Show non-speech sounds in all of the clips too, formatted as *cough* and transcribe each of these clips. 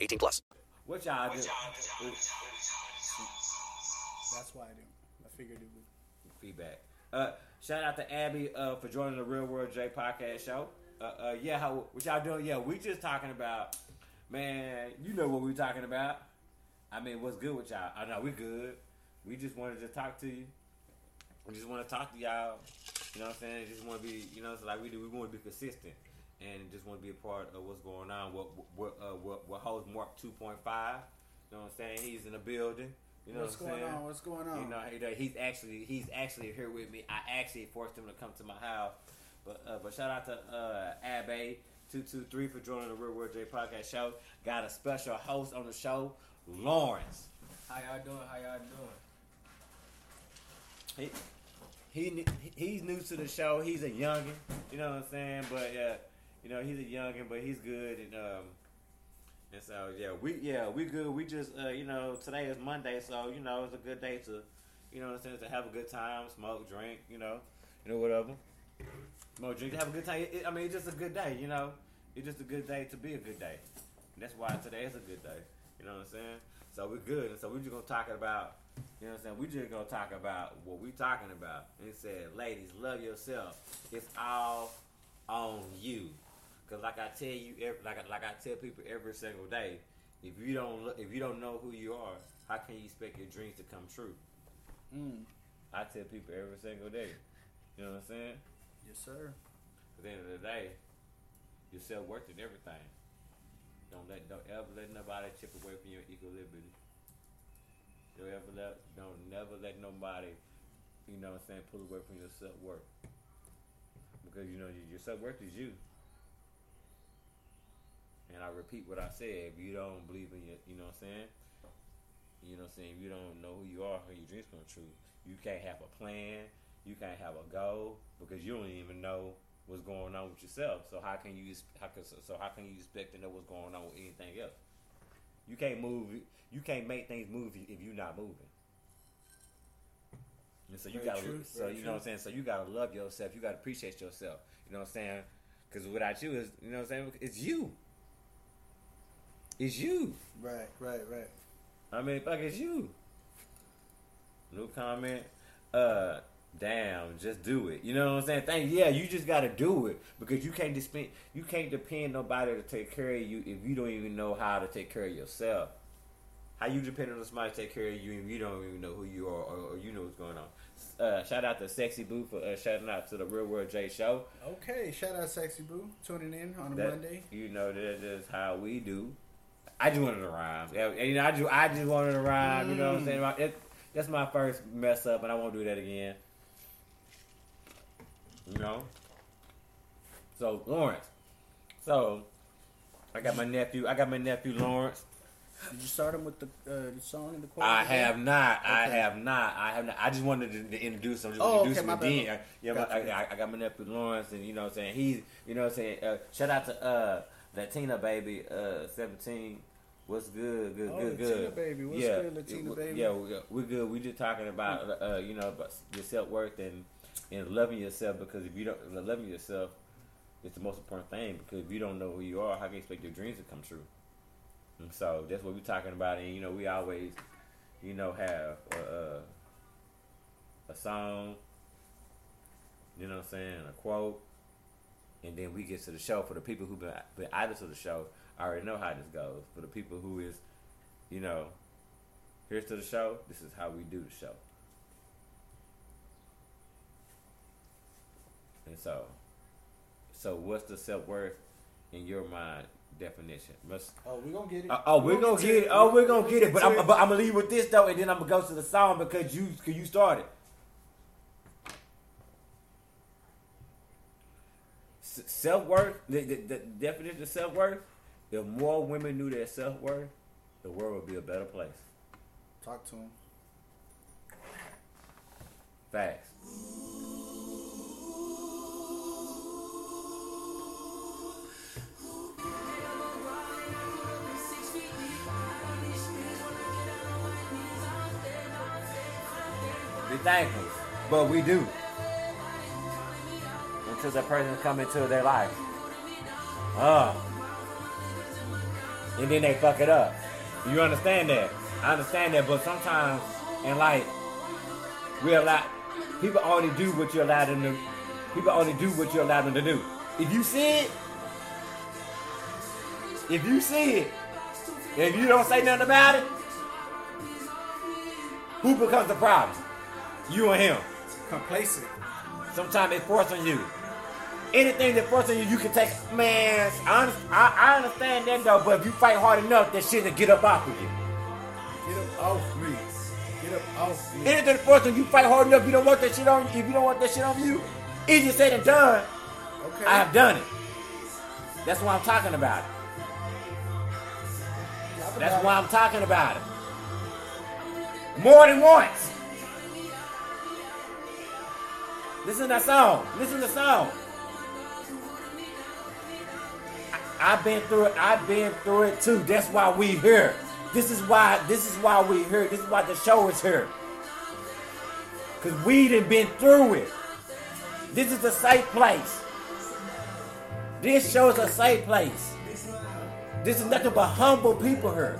18 plus. What y'all do? That's why I do. I figured it would. Feedback. Uh, shout out to Abby uh, for joining the Real World J podcast show. Uh, uh, yeah, how what y'all doing? Yeah, we just talking about, man. You know what we talking about. I mean, what's good with y'all? I know we good. We just wanted to talk to you. We just want to talk to y'all. You know what I'm saying? Just want to be, you know, it's like we do. We want to be consistent and just want to be a part of what's going on. What what uh, what, what holds Mark 2.5? You know what I'm saying? He's in the building. You know What's what I'm going saying? on? What's going on? You know, he- he's actually he's actually here with me. I actually forced him to come to my house. But uh, but shout out to uh, Abe two two three for joining the Real World J podcast show. Got a special host on the show, Lawrence. How y'all doing? How y'all doing? He he he's new to the show. He's a youngin. You know what I'm saying? But uh, you know he's a youngin, but he's good and um. And so yeah, we yeah we good. We just uh, you know today is Monday, so you know it's a good day to, you know what I'm saying, to have a good time, smoke, drink, you know, you know whatever, smoke, drink, have a good time. It- I mean, it's just a good day, you know. It's just a good day to be a good day. And that's why today is a good day. You know what I'm saying? So we're good. And so we're just gonna talk about, you know what I'm saying? We're just gonna talk about what we're talking about. And said, ladies, love yourself. It's all on you. Cause like I tell you, like I, like I tell people every single day, if you don't look, if you don't know who you are, how can you expect your dreams to come true? Mm. I tell people every single day. You know what I'm saying? Yes, sir. At the end of the day, your self worth is everything. Don't let don't ever let nobody chip away from your equilibrium. Don't ever let don't never let nobody, you know what I'm saying, pull away from your self worth. Because you know your self worth is you. And I repeat what I said, if you don't believe in your you know what I'm saying? You know what I'm saying, if you don't know who you are, how your dreams come true. You can't have a plan, you can't have a goal, because you don't even know what's going on with yourself. So how can you how can, so how can you expect to know what's going on with anything else? You can't move. You can't make things move if you're not moving. And so you gotta. true, so you know what I'm saying. So you gotta love yourself. You gotta appreciate yourself. You know what I'm saying? Because without you, is you know what I'm saying. It's you. It's you. Right, right, right. I mean, fuck, it's you. New comment. Uh, damn, just do it. You know what I'm saying? Thank yeah, you just gotta do it because you can't depend. You can't depend nobody to take care of you if you don't even know how to take care of yourself. How you depend on somebody to take care of you and you don't even know who you are or, or you know what's going on? Uh, shout out to Sexy Boo for uh, shouting out to the Real World J Show. Okay, shout out Sexy Boo tuning in on a That- Monday. You know that is how we do. I just wanted to rhyme. Yeah, and, you know, I just I just wanted to rhyme. You know what I'm saying? It, that's my first mess up, and I won't do that again. You know. So Lawrence. So I got my nephew. I got my nephew Lawrence. Did you start him with the, uh, the song and the quote? I have not. I have not. I have not. I just wanted to, to introduce him. Just Oh, introduce okay, him again. Yeah, my, Gotcha. I, I got my nephew Lawrence, and you know what I'm saying. He's, you know what I'm saying. Uh, shout out to uh, Latina baby, uh, 17. What's good? Good, Oh, good, Latina good. baby. What's yeah, good, Latina it- baby? Yeah, we, we're good. We just talking about uh, you know about your self worth and and loving yourself because if you don't loving yourself, it's the most important thing because if you don't know who you are, how can you expect your dreams to come true? And so that's what we're talking about, and you know we always, you know, have a, a, a song, you know what I'm saying, a quote, and then we get to the show for the people who've been, been either to the show I already know how this goes. For the people who is, you know, here's to the show. This is how we do the show. And so, so what's the self worth in your mind definition? Must Oh, we're gonna get it. uh, oh, we're gonna to get it. it. Oh, we're gonna get it. But I'm, but I'm gonna leave with this though, and then I'm gonna go to the song because you, cause you started. Self worth, the, the, the definition of self worth. If more women knew their self worth, the world would be a better place. Talk to him. Facts. Be thankful, but we do. Until that person come into their life. Uh. And then they fuck it up. You understand that? I understand that, but sometimes in life, we allow people only do what you allow them to. People only do what you allow them to do. If you see it, if you see it, if you don't say nothing about it, who becomes the problem? You and him. Complacent. Sometimes it's forcing you. Anything that forcing you, you can take. Man, I, I, I understand that though, but if you fight hard enough, that shit will get up off of you. Get up off me. Get up off me. Anything that forcing you, fight hard enough. You don't want that shit on. You. If you don't want that shit on you, easier said than done. Okay. I have done it. That's why I'm talking about it. Talk That's why I'm talking about it. More than once. Listen to that song. Listen to the song. I've been through it. I've been through it too. That's why we here. This is why. This is why we here. This is why the show is here. Cause we done been through it. This is a safe place. This show is a safe place. This is nothing but humble people here.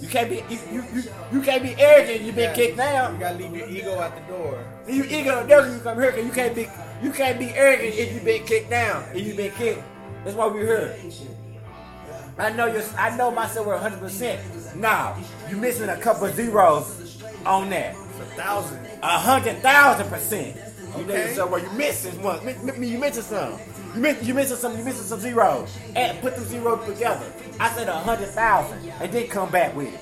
You can't be you you, you, you can't be arrogant. You've been kicked kicked You gotta leave your ego at the door. You ego never you come here because you can't be you can't be arrogant if you've been kicked down. If you've been kicked, that's why we're here. I know you. I know myself 100. percent Nah, you missing a couple of zeros on that. A thousand. A hundred thousand percent. You know Okay. yourself where you missing one. You missing some. You miss, you missing some. You missing some zeros. And put them zeros together. I said a hundred thousand, and then come back with it.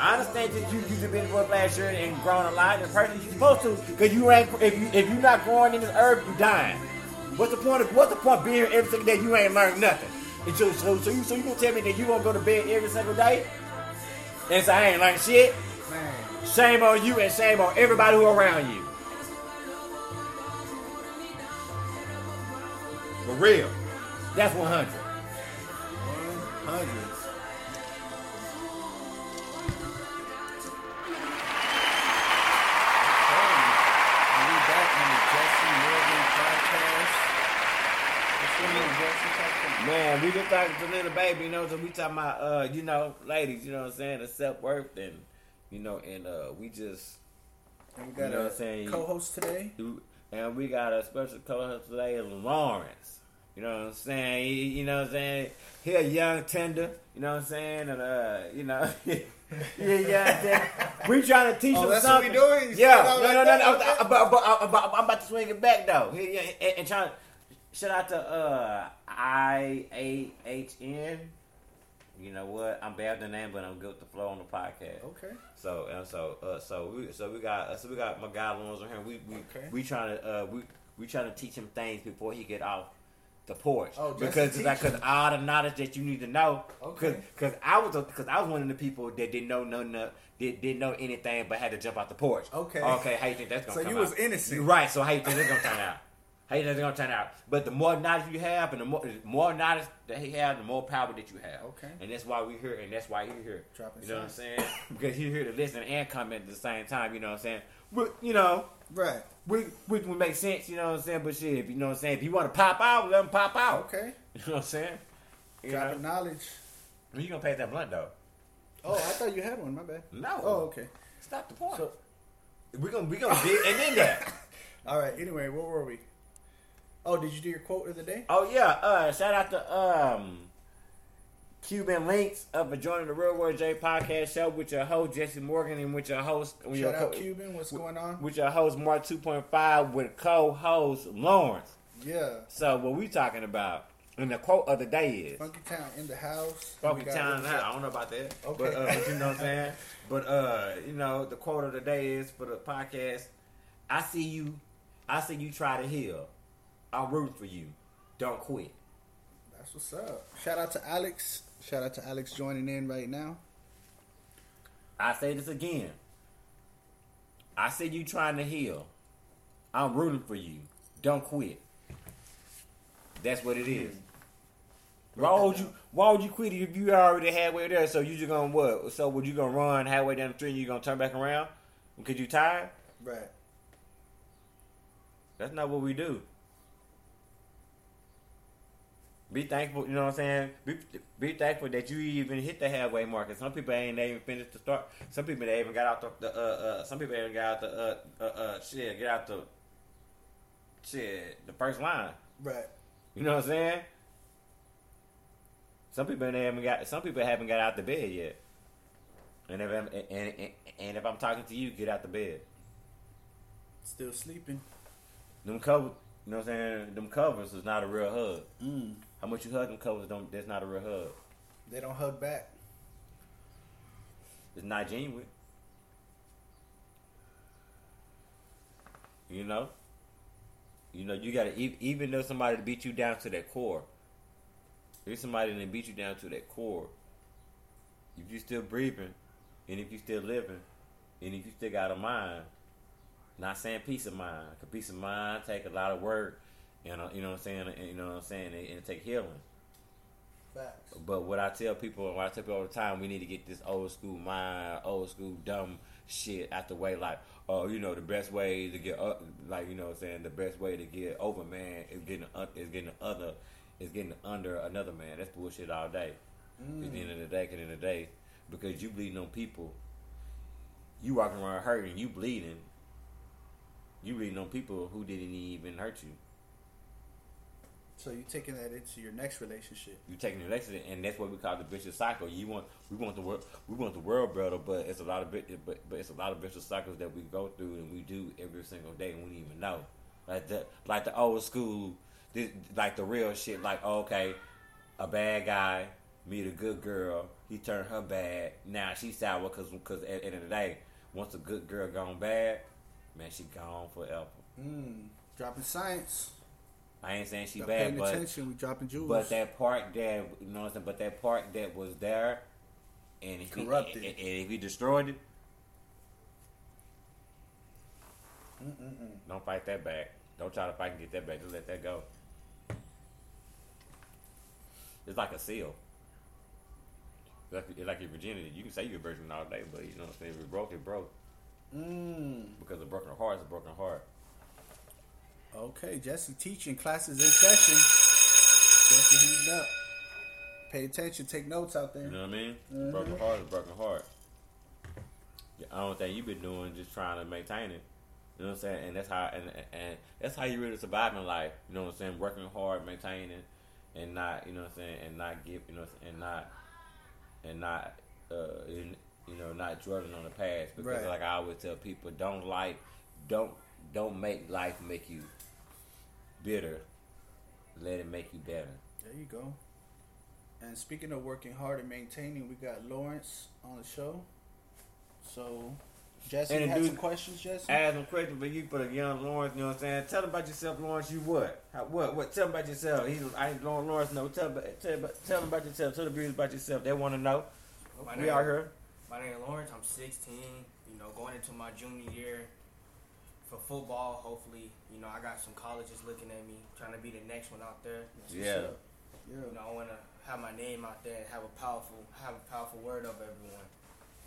I understand that you you just been for last year and grown a lot. The person you're supposed to, because you ain't if you if you're not growing in this earth, you dying. What's the point of what's the point of being here every single day? You ain't learned nothing. And so so so you so you gonna tell me that you gonna go to bed every single day and say I ain't learned shit? Man. Shame on you and shame on everybody who around you. For real. That's 100. 100. Man, we just talking to little baby, you know, so we talking about, uh, you know, ladies, you know what I'm saying, the self worth and, you know, and uh, we just, And we got You know what I'm saying? co-host today. and we got a special co-host today, Lawrence. You know what I'm saying? He, you know what I'm saying? He a young tender. You know what I'm saying? And uh, you know, *laughs* young tender. We trying to teach Oh, him that's what we doing? You Yeah, no, out no, no, no. I'm, but, I'm, I'm about to swing it back though. Yeah, and, and trying. Shout out to uh, I A H N. You know what? I'm bad with the name, but I'm good with the flow on the podcast. Okay. So and so uh, so we so we got uh, so we got my guy Lawrence on here. We we Okay. we trying to uh, we we trying to teach him things before he get off the porch. Oh, just because it's like cause all the knowledge that you need to know. Okay. Cause, cause I was because I was one of the people that didn't know none of did, didn't know anything but had to jump out the porch. Okay. Okay. How you think that's gonna So come you out? was innocent. Right. So how you think that's gonna turn out? Think it's gonna turn out? But the more knowledge you have, and the more the more knowledge that he has, the more power that you have. Okay. And that's why we're here, and that's why you're here. Dropping you know what I'm saying? *laughs* because you're here to listen and comment at the same time. You know what I'm saying? But you know, Right. we we make sense. You know what I'm saying? But shit, if you know what I'm saying, if you want to pop out, let him pop out. Okay. *laughs* You know what I'm saying? You Dropping know? knowledge. You gonna pass that blunt though? Oh, I thought you had one. My bad. No. Oh, okay. Stop the point. So- we gonna we gonna dig and then that. *laughs* All right. Anyway, where were we? Oh, did you do your quote of the day? Oh yeah, uh, shout out to um Cuban Links uh, for joining the Real World J podcast show with your host Jesse Morgan and with your host with your Shout out co- Cuban. What's going on? with your host Mark two point five with co-host Lawrence. Yeah. So what we talking about? And the quote of the day is Funky Town in the house. Funky Town. I don't know about that, Okay. but, uh, but you know what I'm saying. *laughs* But uh, you know the quote of the day is for the podcast. I see you. I see you try to heal. I'm rooting for you. Don't quit. That's what's up. Shout out to Alex. Shout out to Alex joining in right now. I say this again. I see you trying to heal. I'm rooting for you. Don't quit. That's what it mm-hmm. is. Why would you? Why would you quit if you already halfway there? So you just gonna what? So would you gonna run halfway down the street? and You gonna turn back around because you tired? Right. That's not what we do. Be thankful, you know what I'm saying? Be, be thankful that you even hit the halfway mark. And some people ain't even finished the start. Some people they even got out the, the uh, uh, some people ain't got out the uh, uh, uh, shit, get out the shit, the first line. Right. You know what I'm saying? Some people ain't haven't got, some people haven't got out the bed yet. And if I'm, and, and, and if I'm talking to you, get out the bed. Still sleeping. Them covers, you know what I'm saying? Them covers is not a real hug. Mm. How much you hug them? Don't. That's not a real hug. They don't hug back. It's not genuine. You know. You know you gotta even though somebody beat you down to that core. If somebody that beat you down to that core, if you still breathing, and if you still living, and if you still got a mind, not saying peace of mind, cause peace of mind take a lot of work, and uh, you know what I'm saying, and, you know what I'm saying, and, and it take healing. Facts. But what I tell people, what I tell people all the time, we need to get this old school mind, old school dumb shit out the way. Like, oh, you know, the best way to get up, like you know, what I'm saying the best way to get over, man, is getting is getting other, is getting under another man. That's bullshit all day. At the end of the day, at the end of the day, because you bleeding on people, you walking around hurting, you bleeding, you bleeding on people who didn't even hurt you. So you're taking that into your next relationship. You're taking the next, and that's what we call the vicious cycle. You want we want the world we want the world better, but it's a lot of but but it's a lot of vicious cycles that we go through and we do every single day, and we don't even know. Like the like the old school, this, like the real shit. Like okay, a bad guy meet a good girl, he turned her bad. Now she's sour because because at the end of the day, once a good girl gone bad, man, she gone forever. Mm. Dropping science. I ain't saying she Not bad, but attention. We dropping jewels. But that part that you know what I'm saying, but that part that was there and if Corrupted. He, and, and if he destroyed it, Mm-mm-mm. don't fight that back. Don't try to fight and get that back. Just let that go. It's like a seal. It's like, it's like your virginity. You can say you're a virgin all day, but you know what I'm saying. If it broke, it broke. Mm. Because a broken heart is a broken heart. Okay, Jesse teaching classes in session. Jesse heating up. Pay attention. Take notes out there. You know what I mean? Mhm. Broken heart is broken heart. I don't think you've been doing just trying to maintain it. You know what I'm saying? And that's how and and that's how you really survive in life. You know what I'm saying? Working hard, maintaining, and not you know what I'm saying, and not give you know and not and not uh in, you know not dwelling on the past because Right. like I always tell people, don't like don't don't make life make you bitter. Let it make you better. There you go. And speaking of working hard and maintaining, we got Lawrence on the show. So, Jesse, And you the had dude- some questions, Jesse? Ask them questions for you for the young Lawrence. You know what I'm saying? Tell them about yourself, Lawrence. You what? How, what? What? Tell them about yourself. He's I ain't Lawrence Lawrence. No, tell tell tell them about yourself. Tell the viewers about yourself. They want to know. My we name- out here. My name is Lawrence. I'm 16. You know, going into my junior year for football. Hopefully, you know, I got some colleges looking at me, trying to be the next one out there. That's Yeah. up. Yeah. You know, I want to have my name out there and have a powerful, have a powerful word of everyone.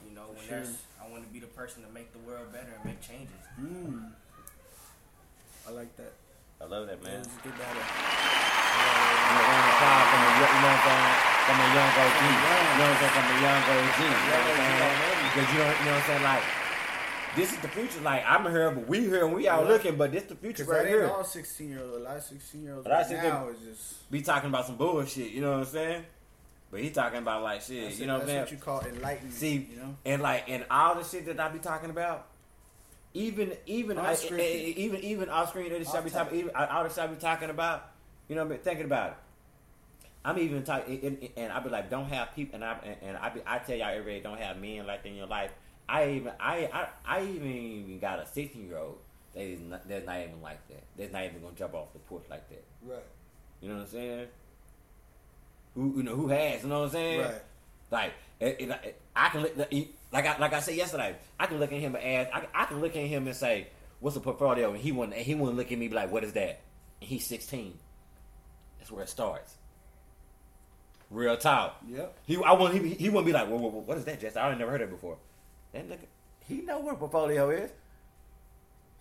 You know, when Sure. there's, I want to be the person to make the world better and make changes. Mm. I like that. I love that man. That was a good battle. You know, round of applause from a young- you know what I'm saying? From a young OG. You know what I'm saying? From a young OG. You know what I'm saying? Because you don't, you know what I'm saying? Like, this is the future. Like I'm here, but we here and we out looking, but this the future right here. all 16 year olds. A lot of 16 year olds A lot of right 16 now is just. Be talking about some bullshit, you know what I'm saying? But he talking about like shit, That's, you know what I'm that's saying? what you call enlightenment. See, you know? and like and all the shit that I be talking about, even even I, Unscripted. eh, eh, even even off screen shit I be talking, even all the shit I be talking about, you know, what I mean? thinking about it. I'm even talking, and, and I be like, don't have people, and I and, and I be, I tell y'all every day, don't have men like in your life. I even I I, I even even got a 16 year old that is not, that's not even like that. That's not even gonna jump off the porch like that. Right. You know what I'm saying? Who you know who has? You know what I'm saying? Right. Like it, it, I can look like I like I said yesterday. I can look at him and ask. I, I can look at him and say, "What's a portfolio?" And he wouldn't. He wouldn't look at me and be like, "What is that?" And he's 16. That's where it starts. Real talk. Yep. He I wouldn't. He, he wouldn't be like, "Whoa, whoa, whoa, what is that, Jess? I never heard it before." That nigga, he know where a portfolio is.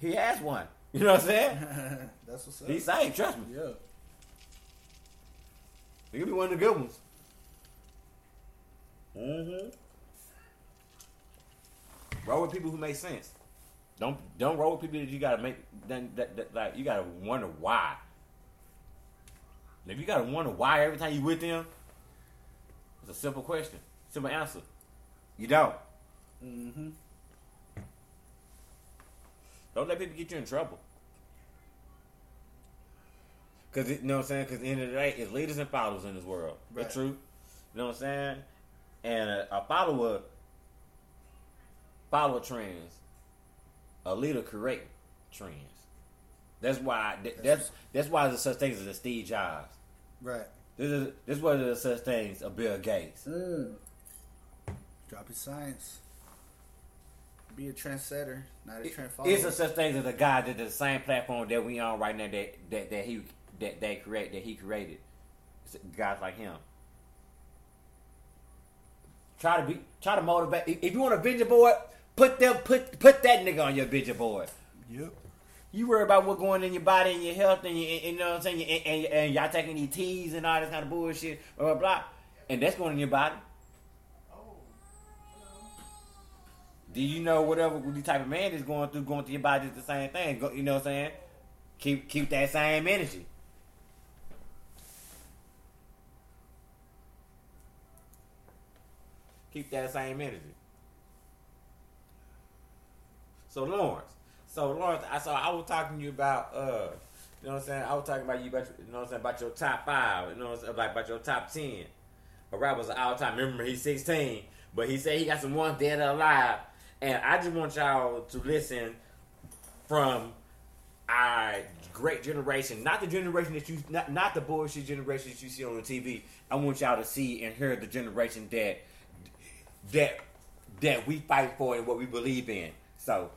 He has one. You know what I'm saying? *laughs* That's what's up. He's saying, trust me. Yeah. He could be one of the good ones. Mm-hmm. Roll with people who make sense. Don't don't roll with people that you gotta make then that, that like you gotta wonder why. If you gotta wonder why every time you with them, it's a simple question, simple answer. You don't. Mm-hmm. Don't let people get you in trouble. Cause it, you know what I'm saying? Cause at the end of the day, it's leaders and followers in this world. Right. That's true. You know what I'm saying? And a, a follower follow trends. A leader create trends. That's why. th- That's that's why there's such things as a Steve Jobs. Right. This is this is why there's such things a Bill Gates. Mm. Drop his science. Be a trendsetter, not a trend follower. It's a such thing as a guy that the same platform that we on right now that that, that he that they create that he created. It's guys like him. Try to be try to motivate. If if you want a vision board, put them put put that nigga on your vision board. Yep. You worry about what going in your body and your health and, your, and you know what I'm saying, and, and, and y'all taking these teas and all this kind of bullshit, blah blah blah, and that's going in your body. Do you know whatever the type of man is going through, going through your body is the same thing? Go, you know what I'm saying? Keep keep that same energy. Keep that same energy. So Lawrence, so Lawrence, I saw I was talking to you about uh, you know what I'm saying. I was talking about you about you know what I'm saying about your top five, you know what I'm saying, like about your top ten. A rapper's all time. Remember he's 16, but he said he got some ones dead or alive, and I just want y'all to listen from our great generation, not the generation that you, not, not the bullshit generation that you see on the TV. I want y'all to see and hear the generation that that that we fight for and what we believe in. So,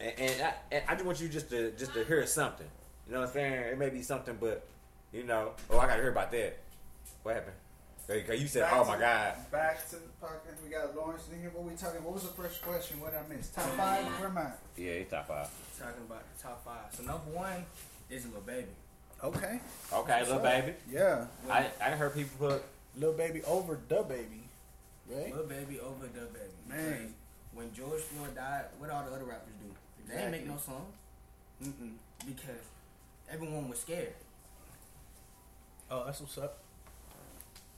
and, and, I, and I just want you just to just to hear something. You know what I'm saying? It may be something, but you know, oh, I gotta hear about that. What happened? Because you said, Back "Oh to- my God." Back to the podcast. We got Lawrence in here. What we talking? What was the first question? What did I miss? Top five. Where am I? Yeah, he's top five. Talking about the top five. So number one is Lil Baby. Okay. Okay, little baby. Yeah. I I heard people put Little baby over DaBaby. Right. Lil Baby over DaBaby. Man. Because When George Floyd died, what all the other rappers do? They didn't make no song Mm-mm. because everyone was scared. Oh, that's what's up.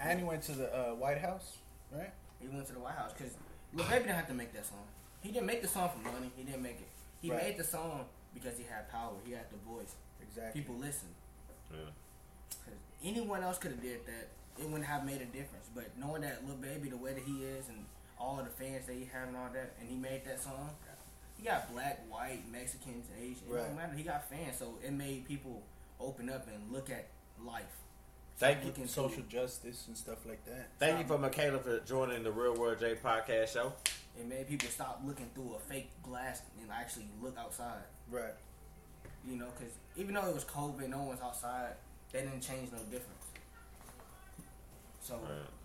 And he went to the uh, White House, right? He went to the White House because Lil Baby didn't have to make that song. He didn't make the song for money. He didn't make it. He Right. made the song because he had power. He had the voice. Exactly. People listened. Yeah. 'Cause anyone else could have did that. It wouldn't have made a difference. But knowing that Lil Baby, the way that he is, and all of the fans that he had and all that, and he made that song, he got black, white, Mexicans, Asian. It Right. don't matter. He got fans, so it made people open up and look at life. Thank you. Look into social justice and stuff like that. Thank you for Michaela for joining the Real World J podcast show. It made people stop looking through a fake glass and actually look outside. Right. You know, because even though it was COVID, no one's outside. That didn't change no difference. So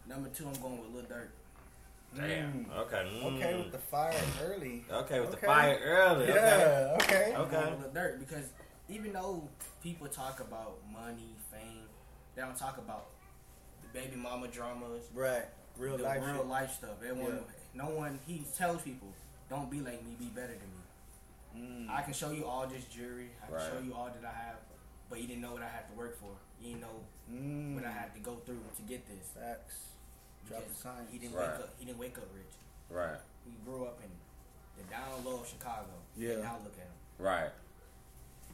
number two, I'm going with Lil Durk. Damn. Okay. mm. Okay, with the fire early. Okay, with the fire early. Okay. Yeah. Okay. I'm Okay. going with Lil Durk because even though people talk about money, fame, they don't talk about the baby mama dramas, Right. Real the life. real shit. life stuff. Everyone, no one. He tells people, "Don't be like me. Be better than me." I can show you all this jewelry. I can Right. show you all that I have, but you didn't know what I had to work for. You didn't know Mm. what I had to go through to get this. Facts. Drop the Because sign. He didn't Right. wake up. He didn't wake up rich. Right. He grew up in the down low of Chicago. Yeah. And now look at him. Right.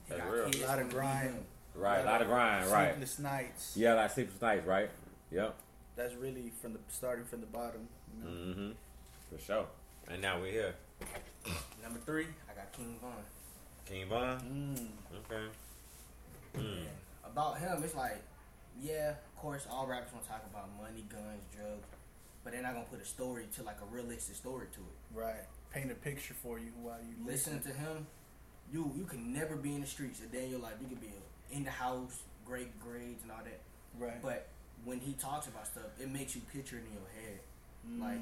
He That's got real. kids A lot of from the grind. Beginning. Right. A lot of grind. Right. Sleepless nights. Yeah, like sleepless nights. Right. Yep. That's really from the starting from the bottom. You know? Mm-hmm. For sure. And now we're here. *coughs* Number three, I got King Von. King Von. Mm. Okay. Mm. And about him, it's like, yeah, of course, all rappers want to talk about money, guns, drugs, but they're not gonna put a story to like a realistic story to it. Right. Paint a picture for you while you Listen listen. to him, you you can never be in the streets a day in your life. You could be in the house, great grades and all that. Right. But when he talks about stuff, it makes you picture it in your head. Mm. Like,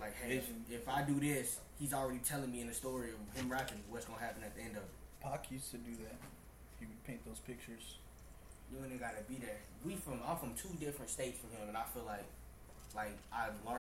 like, hey, if, Vision. if I do this, he's already telling me in the story of him rapping what's gonna happen at the end of it. Pac used to do that. He would paint those pictures. You ain't gotta be there. We from I'm from two different states from him, and I feel like, like I've learned.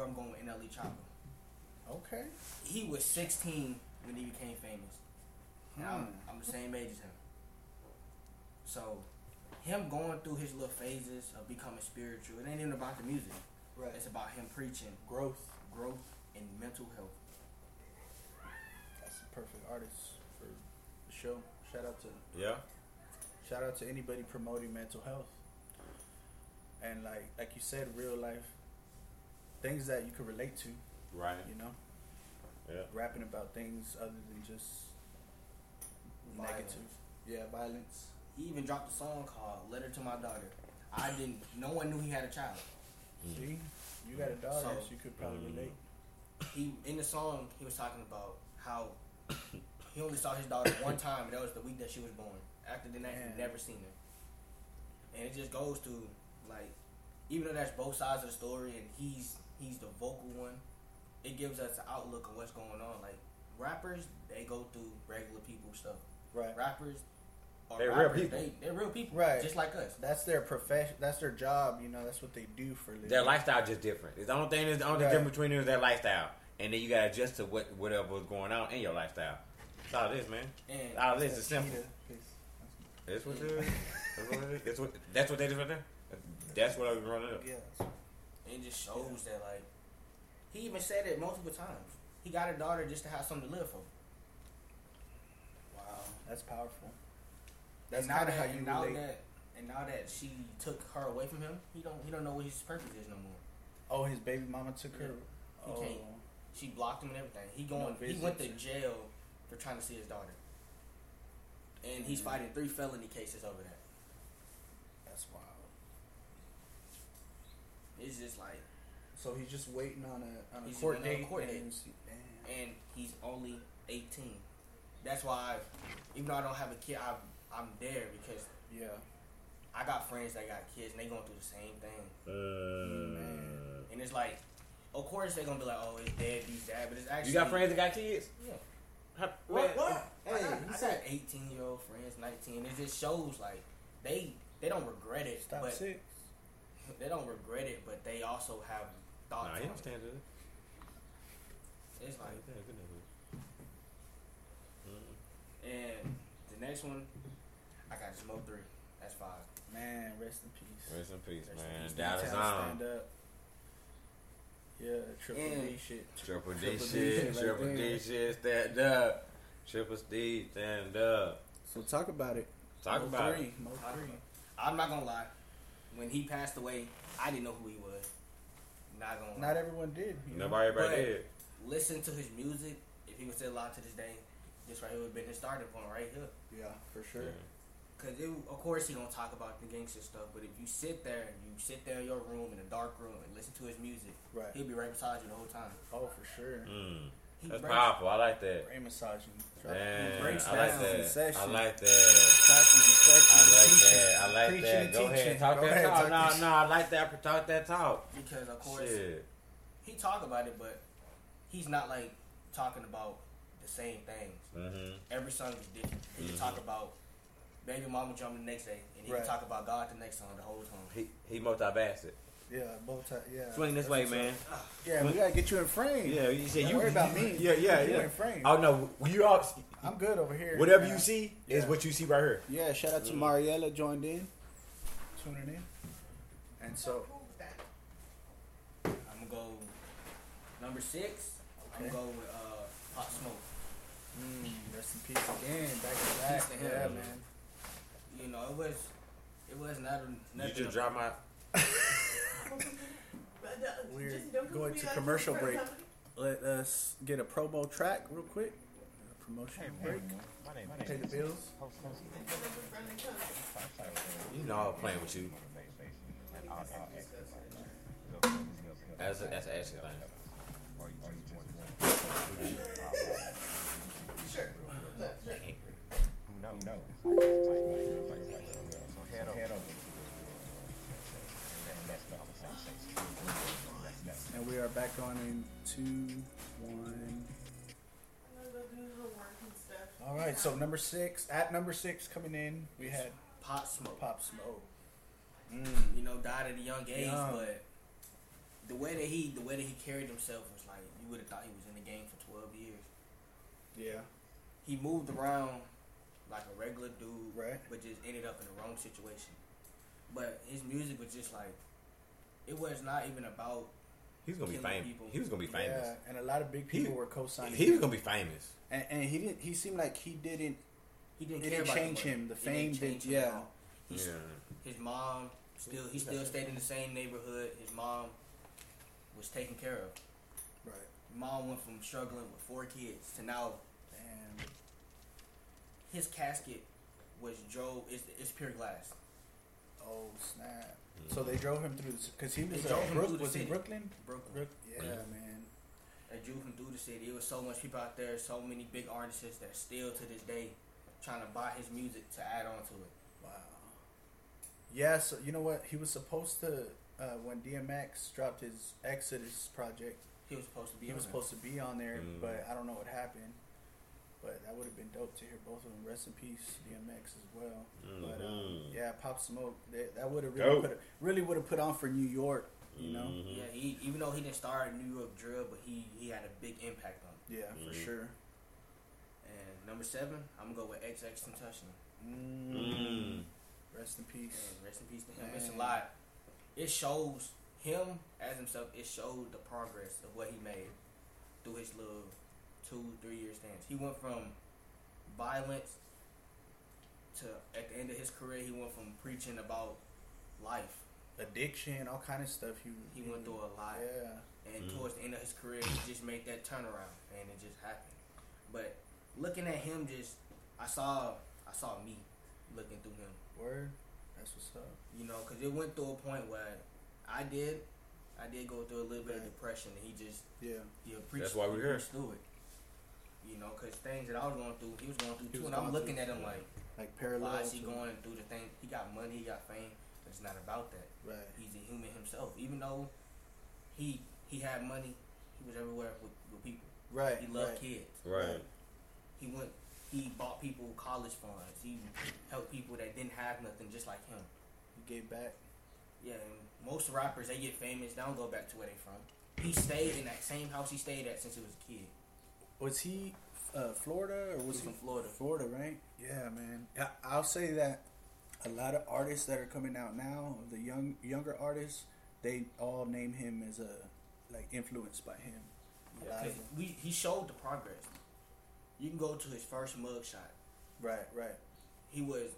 number I'm going with NLE Choppa. Okay. He was 16 when he became famous. And I'm, Hmm. I'm the same age as him. So, him going through his little phases of becoming spiritual, it ain't even about the music. Right. It's about him preaching Growth. growth and mental health. That's the perfect artist for the show. Shout out to Yeah. shout out to anybody promoting mental health. And like like you said, real life things that you could relate to, Right. you know? Yeah. Rapping about things other than just negative. Yeah, violence. He even dropped a song called "Letter to My Daughter." I didn't. No one knew he had a child. See? You mm-hmm. got a daughter, so, So- you could probably mm-hmm. relate. He in the song he was talking about how he only saw his daughter one *coughs* time, and that was the week that she was born. After that, Man. he never seen her. And it just goes to like, even though that's both sides of the story, and he's he's the vocal one, it gives us an outlook on what's going on. Like rappers, they go through regular people stuff. Right. Rappers, are They're real people. They, they're real people, Right. Just like us. That's their profession. That's their job. You know, that's what they do for a living. Their lifestyle just different. It's the only thing. Is the only Right. difference between them is their lifestyle, and then you gotta adjust to what whatever was going on in your lifestyle. That's all it is, man. And all it is is simple. Cheetah, 'cause- That's what it is. That's what. That's what, that's what they did right there. That's what I was running up. Yeah. It just shows that like he even said it multiple times. He got a daughter just to have something to live for. Wow, that's powerful. That's and now kind of that, how you and now relate. that and now that she took her away from him, he don't he don't know what his purpose is no more. Oh, his baby mama took her. He Oh, can't. She blocked him and everything. He going No he went to jail for trying to see his daughter. And he's mm. fighting three felony cases over that. that's wild. It's just like So he's just waiting on a on a court waiting on a date. court and date. see- damn. and he's only 18. That's why, I, even though I don't have a kid, I, I'm there because Yeah. I got friends that got kids and they going through the same thing. Uh, And it's like, of course they're gonna be like, oh, it's dead, these dad, but it's actually you got friends that got kids? Yeah. How- What? man, What? I got, I said 18 year old friends, 19. It just shows like they they don't regret it, stop but six. They don't regret it, but they also have thoughts. Nah, on he it. it. It's like, he understands and the next one, I got Smoke Three. That's five. Man, rest in peace. Rest in peace, Rest in man. peace. Dallas stand up. Yeah, triple And- D shit. Triple D Triple D shit. shit right Triple D shit. Stand up. Triple D. Stand up. So talk about it. Talk Mo about three, it. Mo three. I'm not gonna lie. When he passed away, I didn't know who he was. Not gonna. Not everyone did. Nobody everybody But- did. Listen to his music. If he was still alive to this day, this right here would have been his starting point right here. Yeah, for sure. Yeah. Cause it, of course he gonna talk about the gangster stuff, but if you sit there and you sit there in your room in a dark room and listen to his music, Right. he'll be right beside you the whole time. Oh, for sure. Mm. He That's breaks- powerful. I like that. Brain massaging. Man, breaks I like that. in session. I like that. Classes and sessions. I like that. I like Preaching that. and Go ahead. Talk Go that ahead, talk. talk No, no, I like that. Talk that talk. Because of course Shit. he talk about it, but he's not like talking about the same things. Mm-hmm. Every song is different. He can talk about baby mama jumping the next day, and he Right. can talk about God the next song the whole time. He he multifaceted. Yeah, both ti- Yeah. Swing this way, man. Yeah, we gotta get you in frame. Yeah, you said Don't you worry about me. Yeah, yeah, you yeah. in frame. Oh no, you all. I'm good over here. Whatever Yeah. you see is what you see right here. Yeah, shout out to Mariella joined in, tuning in, and so I'm gonna go number six. I'm gonna go with uh, Pop Smoke. mm, rest in peace again, back to back. Peace to him. Yeah, man. You know, it was it was not You nothing. just drop my. We're going to commercial break. Let us get a promo track real quick. A promotion break. Pay the bills. You know I'm playing with you. That's a, that's an action thing. And we are back on in two, one. All right, so number six at number six coming in, we had Pop Smoke. Pop Smoke. Mm. You know, died at a young age, Young. but the way that he the way that he carried himself was like you would have thought he was in the game for twelve years. Yeah, He moved around like a regular dude, Right. But just ended up in the wrong situation. But his music was just like it was not even about He's gonna be famous. people. He was gonna be famous. yeah, and a lot of big He- people were co-signing. He was him. gonna be famous. and, and he didn't. He seemed like he didn't. he didn't care didn't change him. The It fame didn't change did- him yeah. He's- Yeah. His mom still he still stayed in the same neighborhood. His mom was taken care of. Right. Mom went from struggling with four kids to now And his casket was Joe. It's, it's pure glass. oh snap! So they drove him through because he was. They Uh, drove him Brook, through the was he. Brooklyn? Brooklyn. Brook, yeah, man. They drew him through the city. It was so much people out there. So many big artists that still to this day trying to buy his music to add on to it. Wow. Yeah, so you know what? He was supposed to uh, when DMX dropped his Exodus project. He was supposed to be. He on was it. supposed to be on there, Mm. but I don't know what happened. But that would have been dope to hear both of them. Rest in peace, DMX as well. But um, yeah, Pop Smoke. That, that would have really put really would have put on for New York. You know. Mhm. Yeah, he even though he didn't start in New York drill, but he he had a big impact on. It. Yeah, for Mhm. sure. And number seven, I'm gonna go with XXXTentacion. Mm. Rest in peace. And rest in peace to him. It's a lot. It shows him as himself. It showed the progress of what he made through his little two, three year stance. He went from violence to at the end of his career, he went from preaching about life. Addiction, all kind of stuff. He He went through a lot. Yeah. And mm-hmm. towards the end of his career, he just made that turnaround, and it just happened. But looking at him, just I saw I saw me looking through him. Word. That's what's up. You know, because it went through a point where I did, I did go through a little bit of depression, and he just Yeah. he preached. That's why we're here. preached through it. You know, because things that I was going through, he was going through He too, and I'm looking through at him like, Like parallel. why is he to- going through the thing? He got money, he got fame, but it's not about that. Right. He's a human himself. Even though he he had money, he was everywhere with, with people. Right. He loved right. kids. Right. He went. He bought people college funds. He helped people that didn't have nothing, just like him. He gave back. Yeah, and most rappers they get famous. They don't go back to where they from. He stayed in that same house he stayed at since he was a kid. Was he uh, Florida or was was he from Florida. Florida, right? Yeah, man. I- I'll say that a lot of artists that are coming out now, the young younger artists, they all name him as a like influenced by him. A lot Cause of them. we he showed the progress. You can go to his first mugshot. Right, right. He was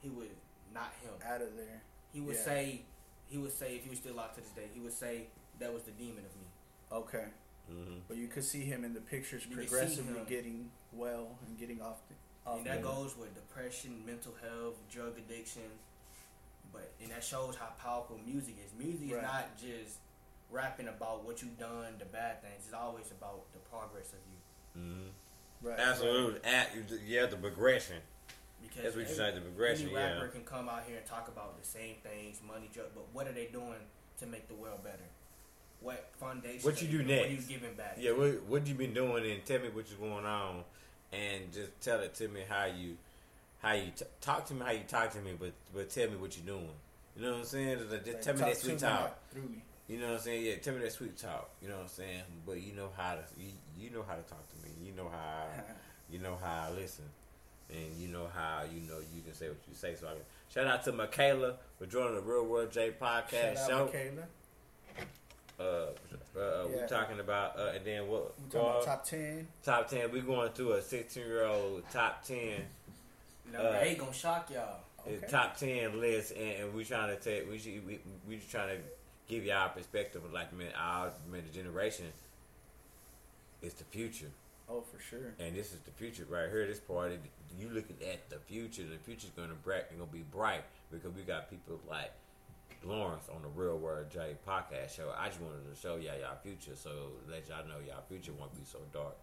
he was not him. Out of there. He would Yeah. say he would say if he was still alive to this day, he would say that was the demon of me. Okay. Mm-hmm. But you could see him in the pictures You progressively getting well and getting off the off And that the- goes with depression, mental health, drug addiction. But and that shows how powerful music is. Music Right. is not just rapping about what you've done, the bad things. It's always about the progress of you. Mm-hmm. Right, Absolutely. At, yeah, the progression. Because That's what you every- said, the progression, Any yeah. rapper can come out here and talk about the same things, money, drug, but what are they doing to make the world better? What foundation? What you do What next? are you giving back? Yeah, what what you been doing and tell me what's going on, and just tell it to me how you how you t- talk to me how you talk to me, but but tell me what you're doing. You know what I'm saying? Just, Like, tell me that sweet talk. not through me. You know what I'm saying? Yeah, tell me that sweet talk. You know what I'm saying? But you know how to you, you know how to talk to me. You know how I, *laughs* you know how I listen, and you know how you know you can say what you say. So I can, shout out to Michaela for joining the Real World J podcast Shout show. out Michaela. Uh, uh, uh, Yeah. we're talking about uh, and then what? We talking about top ten. Top ten. We're going through a 16 year old top ten. Number Uh, eight gonna shock y'all. the Top ten list, and, and we trying to take. We should, we we just trying to give y'all perspective of like man, our man, the generation is the future, Oh, for sure. and this is the future right here. This party, you looking at the future. The future's gonna bright, and gonna be bright because we got people like Lawrence on the Real World J podcast show. I just wanted to show y'all y'all future, so let y'all know y'all future won't be so dark.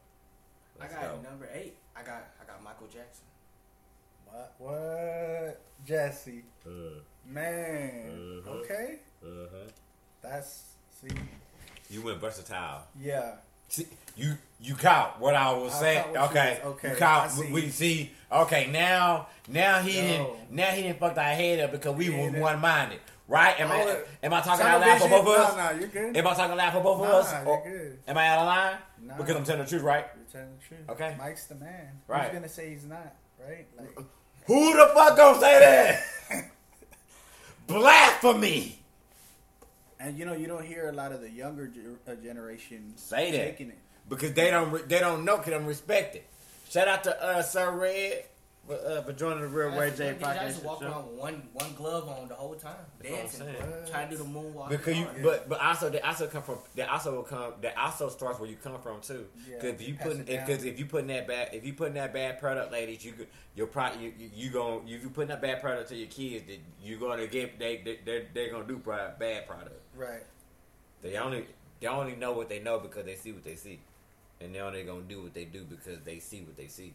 Let's I got go. number eight. I got I got Michael Jackson. What? What? Jesse. Uh, Man. Uh-huh. Okay. uh-huh. That's see. You went versatile. Yeah. See, you you caught what I was I saying. what Okay, was- okay, You caught. See. We see. Okay, now now he Yo. didn't now he didn't fuck our head up because we He were one minded. Right? Am I am I talking out loud for both of us? Nah, nah, you're good. Am I talking loud for both of Nah, us? you're good. Am I out of line? Nah. Because I'm telling the truth, right? You're telling the truth. Okay. Mike's the man. Right. Who's gonna say he's not? Right. Like. Who the fuck gonna say that? *laughs* Blasphemy! And you know, you don't hear a lot of the younger ge- uh, generation Say that taking it. because they don't re- they don't know, cause I'm respected. Shout out to uh, Sir Red uh, for joining the Real Ray J I used podcast. to walk show. around with one one glove on the whole time, That's dancing, trying to do the moonwalk. Because you, hard. but but also they also come from that also will come that also starts where you come from too. Yeah, Because if you pass put it because if you putting that bad if you putting that bad product, ladies, you could your pro you you, you going if you putting that bad product to your kids, that you're gonna get they they they're, they're gonna do bad product. Right. They only they only know what they know because they see what they see, and they only gonna do what they do because they see what they see.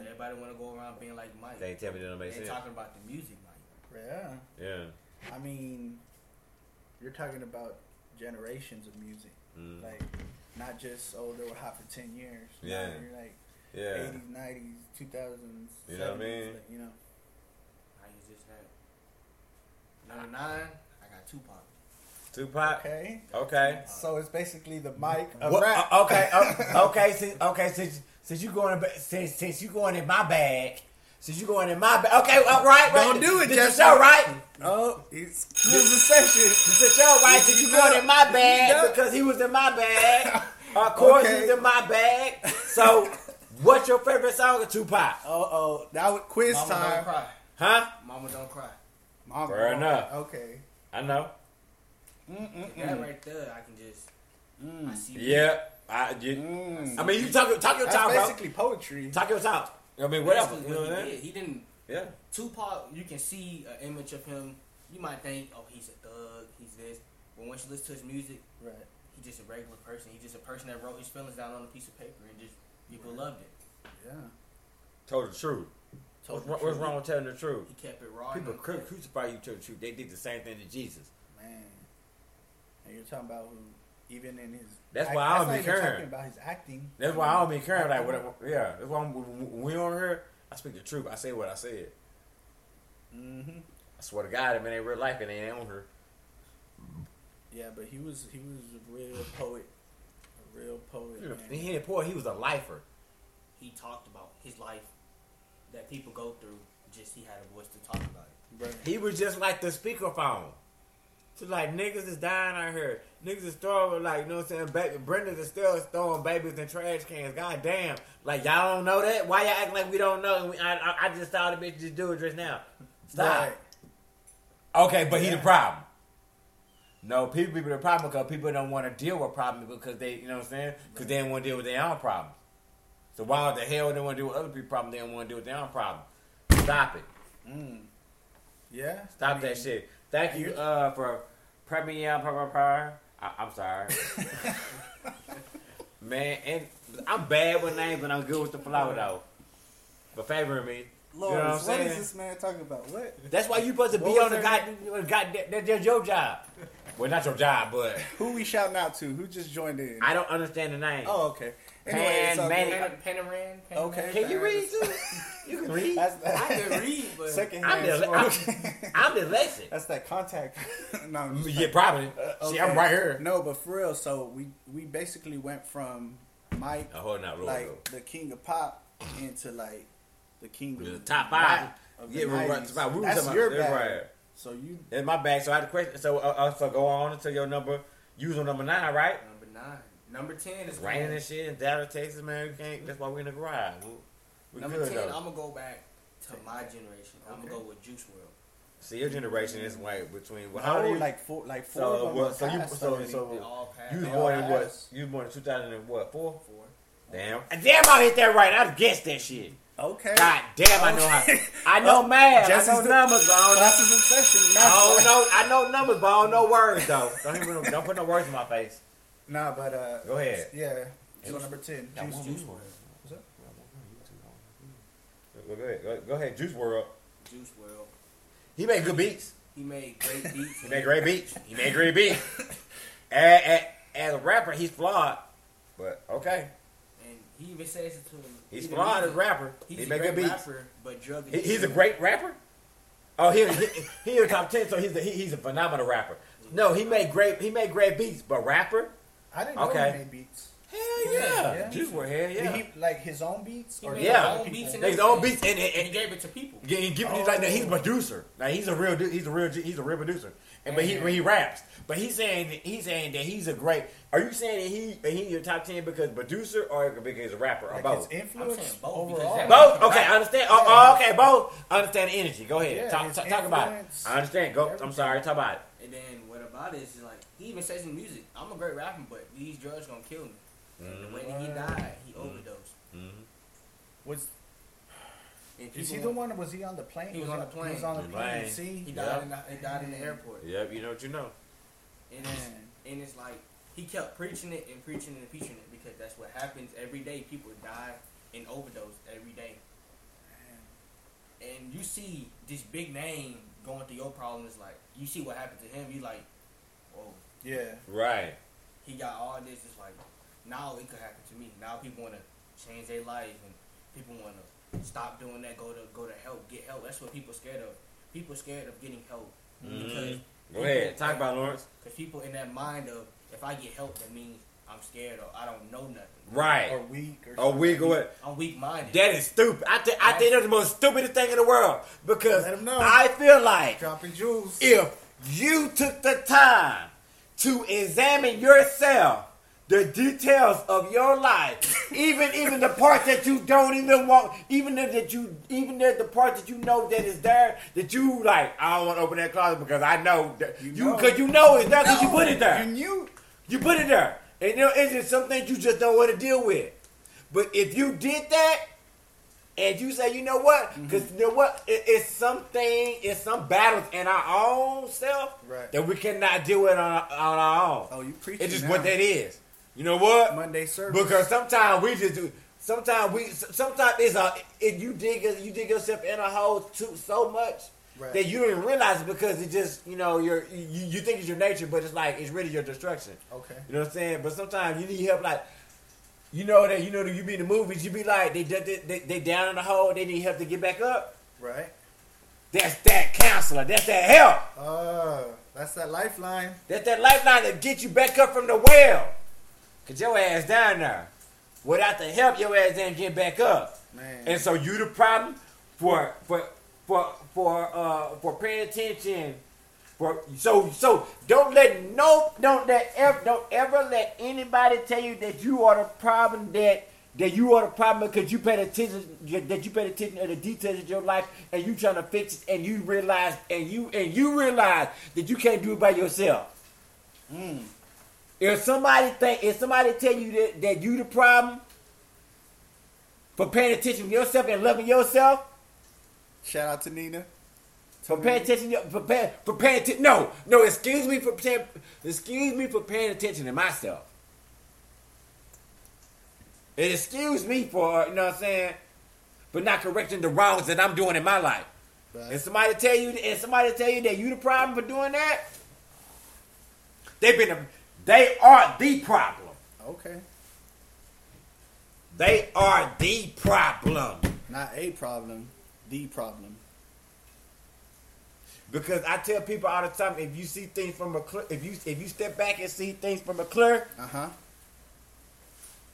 And everybody want to go around being like Mike. They tell me that don't make They sense. talking about the music, Mike. Yeah. Yeah. I mean, you're talking about generations of music. Mm. Like, not just oh they were hot for ten years. Yeah. Nah, you're like Yeah. eighties, nineties, two thousands. You know what I mean? You know. How you just that? Number nine, I got Tupac. Tupac. Okay. Okay. So it's basically the mic of What- rap. okay, okay, since, okay, since since you going in, since since you going in my bag, since you going in my bag, okay, all right, right. Don't do it, This Jesse. the show, right? Oh, it's here's the session. This the show, right? Since you going in my bag because he was in my bag. *laughs* Of course, Okay. he's in my bag. So, what's your favorite song of Tupac? Oh, oh, that was quiz Mama time. don't cry. Huh? Mama don't cry. Mama, Fair enough. Okay. I know. That right there, I can just. I see. Yeah. I, you, I mean, you talk talk your That's talk, bro. basically poetry. Talk your talk. I mean, whatever. Basically You know what what he I mean? did. He didn't. Yeah. Tupac, you can see an image of him. You might think, oh, he's a thug, he's this. But once you listen to his music, Right. he's just a regular person. He's just a person that wrote his feelings down on a piece of paper and just people loved it. Yeah. Told the truth. Told What's, the wrong- what's truth. wrong with telling the truth? He kept it raw. People and cru- crucify you to the truth. They did the same thing to Jesus. Man. And you're talking about who, even in his. That's act- why I don't not be even caring. talking about his acting. That's why I don't be caring. Like, what, yeah. That's why I'm, when we on here, I speak the truth. I say what I said. Mm-hmm. I swear to God, if it ain't real life, it ain't on her. Yeah, but he was he was a real poet, a real poet. Man. He ain't poor. He was a lifer. he talked about his life that people go through just he had a voice to talk about it. Right. He was just like the speakerphone. So like niggas is dying out here. Niggas is throwing like you know what I'm saying. Baby, Brenda is still throwing babies in trash cans. God damn! Like y'all don't know that? Why y'all acting like we don't know? And We- I, I, I just saw the bitch just do it just now. Stop. Right. Okay, but he the problem. No, people be the problem because people don't want to deal with problems because they, you know what I'm saying? Because they don't want to deal with their own problems. So why the hell they want to deal with other people's problems? They don't want to deal with their own problems. Stop it. Yeah. Stop I that shit. Thank you uh, for Premier Papa I, I'm sorry. *laughs* Man, and I'm bad with names, but I'm good with the flow though. But favoring me. Lord, you know what what is this man talking about? What? That's why you supposed to be on the god, god. That's your job. Well, not your job, but Who we shouting out to? Who just joined in? I don't understand the name. Oh, okay. Anyway, Pan, it's all man, good. Pen, Panaran, Panaran. Okay. Can you read too? You can read. That's I can read, but *laughs* Second I'm, hand. I'm. I'm dyslexic. That's that contact. *laughs* no, I'm just Yeah, probably. See, I'm right here. No, but for real, so we we basically went from Mike, Oh, hold on, roll, roll. like the king of pop, into like the king of The top five. rap of the Yeah, we were right- 90s. top. We were That's talking your about- bag. right. So you It's my bag. So I had a question. So, uh, uh, so go on until your number. Use on number nine, right? number nine, number ten is It's raining and shit in Dallas, Texas, man. We can't. That's why we in the garage. We, we Number good ten, though. I'm gonna go back to my generation. I'm gonna go with Juice WRLD. See, your generation is like between. Well, how how old are you? Like four, like four. so, of them what, so you, passed so, already. so They you was They born in what? You was born in 2000 and what? Four? Four. Damn. And damn, I hit that right. I guessed that shit. okay. God damn, I know how. I know Oh, math. Jesse's I know the- numbers, but I don't know. Classes in. I don't know. I know numbers, but I don't know words though. Don't even, don't put no words in my face. Nah, but uh, Go ahead. Yeah. So number ten, Juice, one Juice more. WRLD. What's up? Go, go ahead. Go, go ahead. Juice WRLD. Juice WRLD. He made good beats. He made great beats. *laughs* He made great beats. He made great beats. as, as, as a rapper, he's flawed. But okay, And he even says it to him. he's even flawed as a rapper. He's he a great good beats. rapper, but drug He, he's a great rapper. Oh, he he, he in the top ten, so he's a, he, he's a phenomenal rapper. No, he made great he made great beats, but rapper, I didn't know Okay. he made beats. hell yeah, Yeah. Juice WRLD, hell yeah, Did he like his own beats? Or made Yeah. his own beats and his own beats, and, and, And he gave it to people. Yeah, he give me like that. He's a oh. producer. Like he's a real. He's a real. He's a real producer. And but he when he raps, but he's saying that, he's saying that he's a great. Are you saying that he that he your top ten because producer or because he's a rapper or Like both? his influence I'm both, overall. Both. Okay, I understand. Oh, oh, okay, both. I understand the energy. Go ahead. Yeah, talk, talk, talk about it. I understand. Go. I'm sorry. Talk about it. And then what about it is like he even says in music, "I'm a great rapper, but these drugs gonna kill me." And the way that he mm-hmm. died, he mm-hmm. overdosed. Mm-hmm. Was is he the one? Was he on the plane? He was on the plane. He was on the The plane. plane. See, He Yeah. died. In the, he died in the airport. Yep. You know what you know. And it's, and it's like he kept preaching it and preaching and preaching it because that's what happens every day. People die in overdose every day. And you see this big name going through your problems, like you see what happened to him. You like, oh, yeah. Right. he got all this. It's like now it could happen to me. Now people want to change their life and people want to stop doing that. Go to go to help, get help. That's what people scared of. People scared of getting help mm-hmm. because Go ahead. Talk about Lawrence. because people in that mind of if I get help, that means I'm scared or I don't know nothing. Right. Or weak. Or Oh, we go. ahead. I'm weak minded. That is stupid. I think I think that's the most stupidest thing in the world because Let 'em know. I feel like dropping jewels. if you took the time to examine yourself, the details of your life, even even the part that you don't even want, even that you even the, the part that you know that is there, that you like, I don't want to open that closet because I know that You you because you know it's there because you put it there. You knew. You put it there. And you know, it's just some things you just don't want to deal with. But if you did that, and you say, you know what? Mm-hmm. Because you know what? It, it's something, it's some battles in our own self Right. that we cannot deal with on, our- on our own. Oh, you preaching It's just now. what that is. You know what? Monday service. Because sometimes we just do. Sometimes we. Sometimes it's a. It, you dig. You dig yourself in a hole too so much Right. that you don't even realize it because it just. You know. You're. You, you think it's your nature, but it's like it's really your destruction. Okay. You know what I'm saying? But sometimes you need help. Like. You know that you know that you be in the movies. You be like they they they, they down in the hole. They need help to get back up. Right. That's that counselor. That's that help. Uh, that's that lifeline. That's that lifeline that get you back up from the well. Cause your ass down there. Without the help, your ass ain't get back up. Man. And so you the problem for for for for uh for paying attention. So so don't let no don't let ever don't ever let anybody tell you that you are the problem that that you are the problem because you paid attention that you paid attention to the details of your life and you trying to fix it and you realize and you and you realize that you can't do it by yourself. Mm. If somebody think if somebody tell you that, that you the problem for paying attention to yourself and loving yourself, Shout out to Nina. For paying mm. attention for paying for paying attention no, no, excuse me for paying excuse me for paying attention to myself. And excuse me for, you know what I'm saying, but not correcting the wrongs that I'm doing in my life. Right. And somebody tell you and somebody tell you that you the problem for doing that, they've been a, they are the problem. Okay. They are the problem. Not a problem, the problem. Because I tell people all the time, if you see things from a clear, if you if you step back and see things from a clear, Uh huh.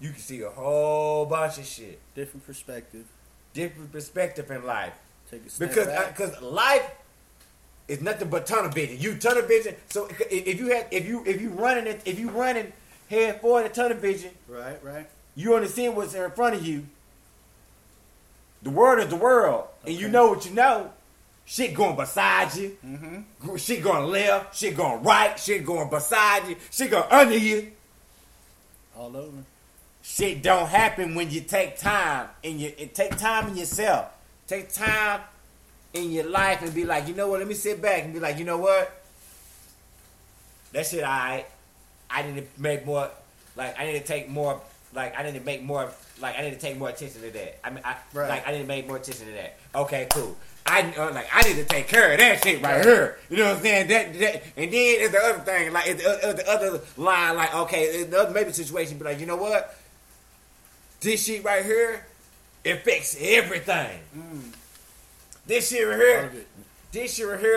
you can see a whole bunch of shit, Different perspective. different perspective in life. Take a step Because because life is nothing but tunnel vision. You tunnel vision. So if if you had if you if you running it if you running head forward in tunnel vision, right, right. you understand what's in front of you. The world is the world, and you know what you know. Shit going beside you. Mm-hmm. Shit going left. Shit going right. Shit going beside you. Shit going under you. All over. Shit don't happen when you take time and you it take time in yourself. Take time in your life and be like, you know what? Let me sit back and be like, you know what? That shit, I, I need to make more. Like I need to take more. Like I need to make more. Like I need to take more attention to that. I mean, I, Right. like I need to make more attention to that. Okay, cool. I uh, like I need to take care of that shit right here. You know what I'm saying? That, that and then it's the other thing. Like it's the, uh, the other line. Like okay, the other maybe situation. Be like, you know what? This shit right here, affects everything. This shit right here, this shit right here.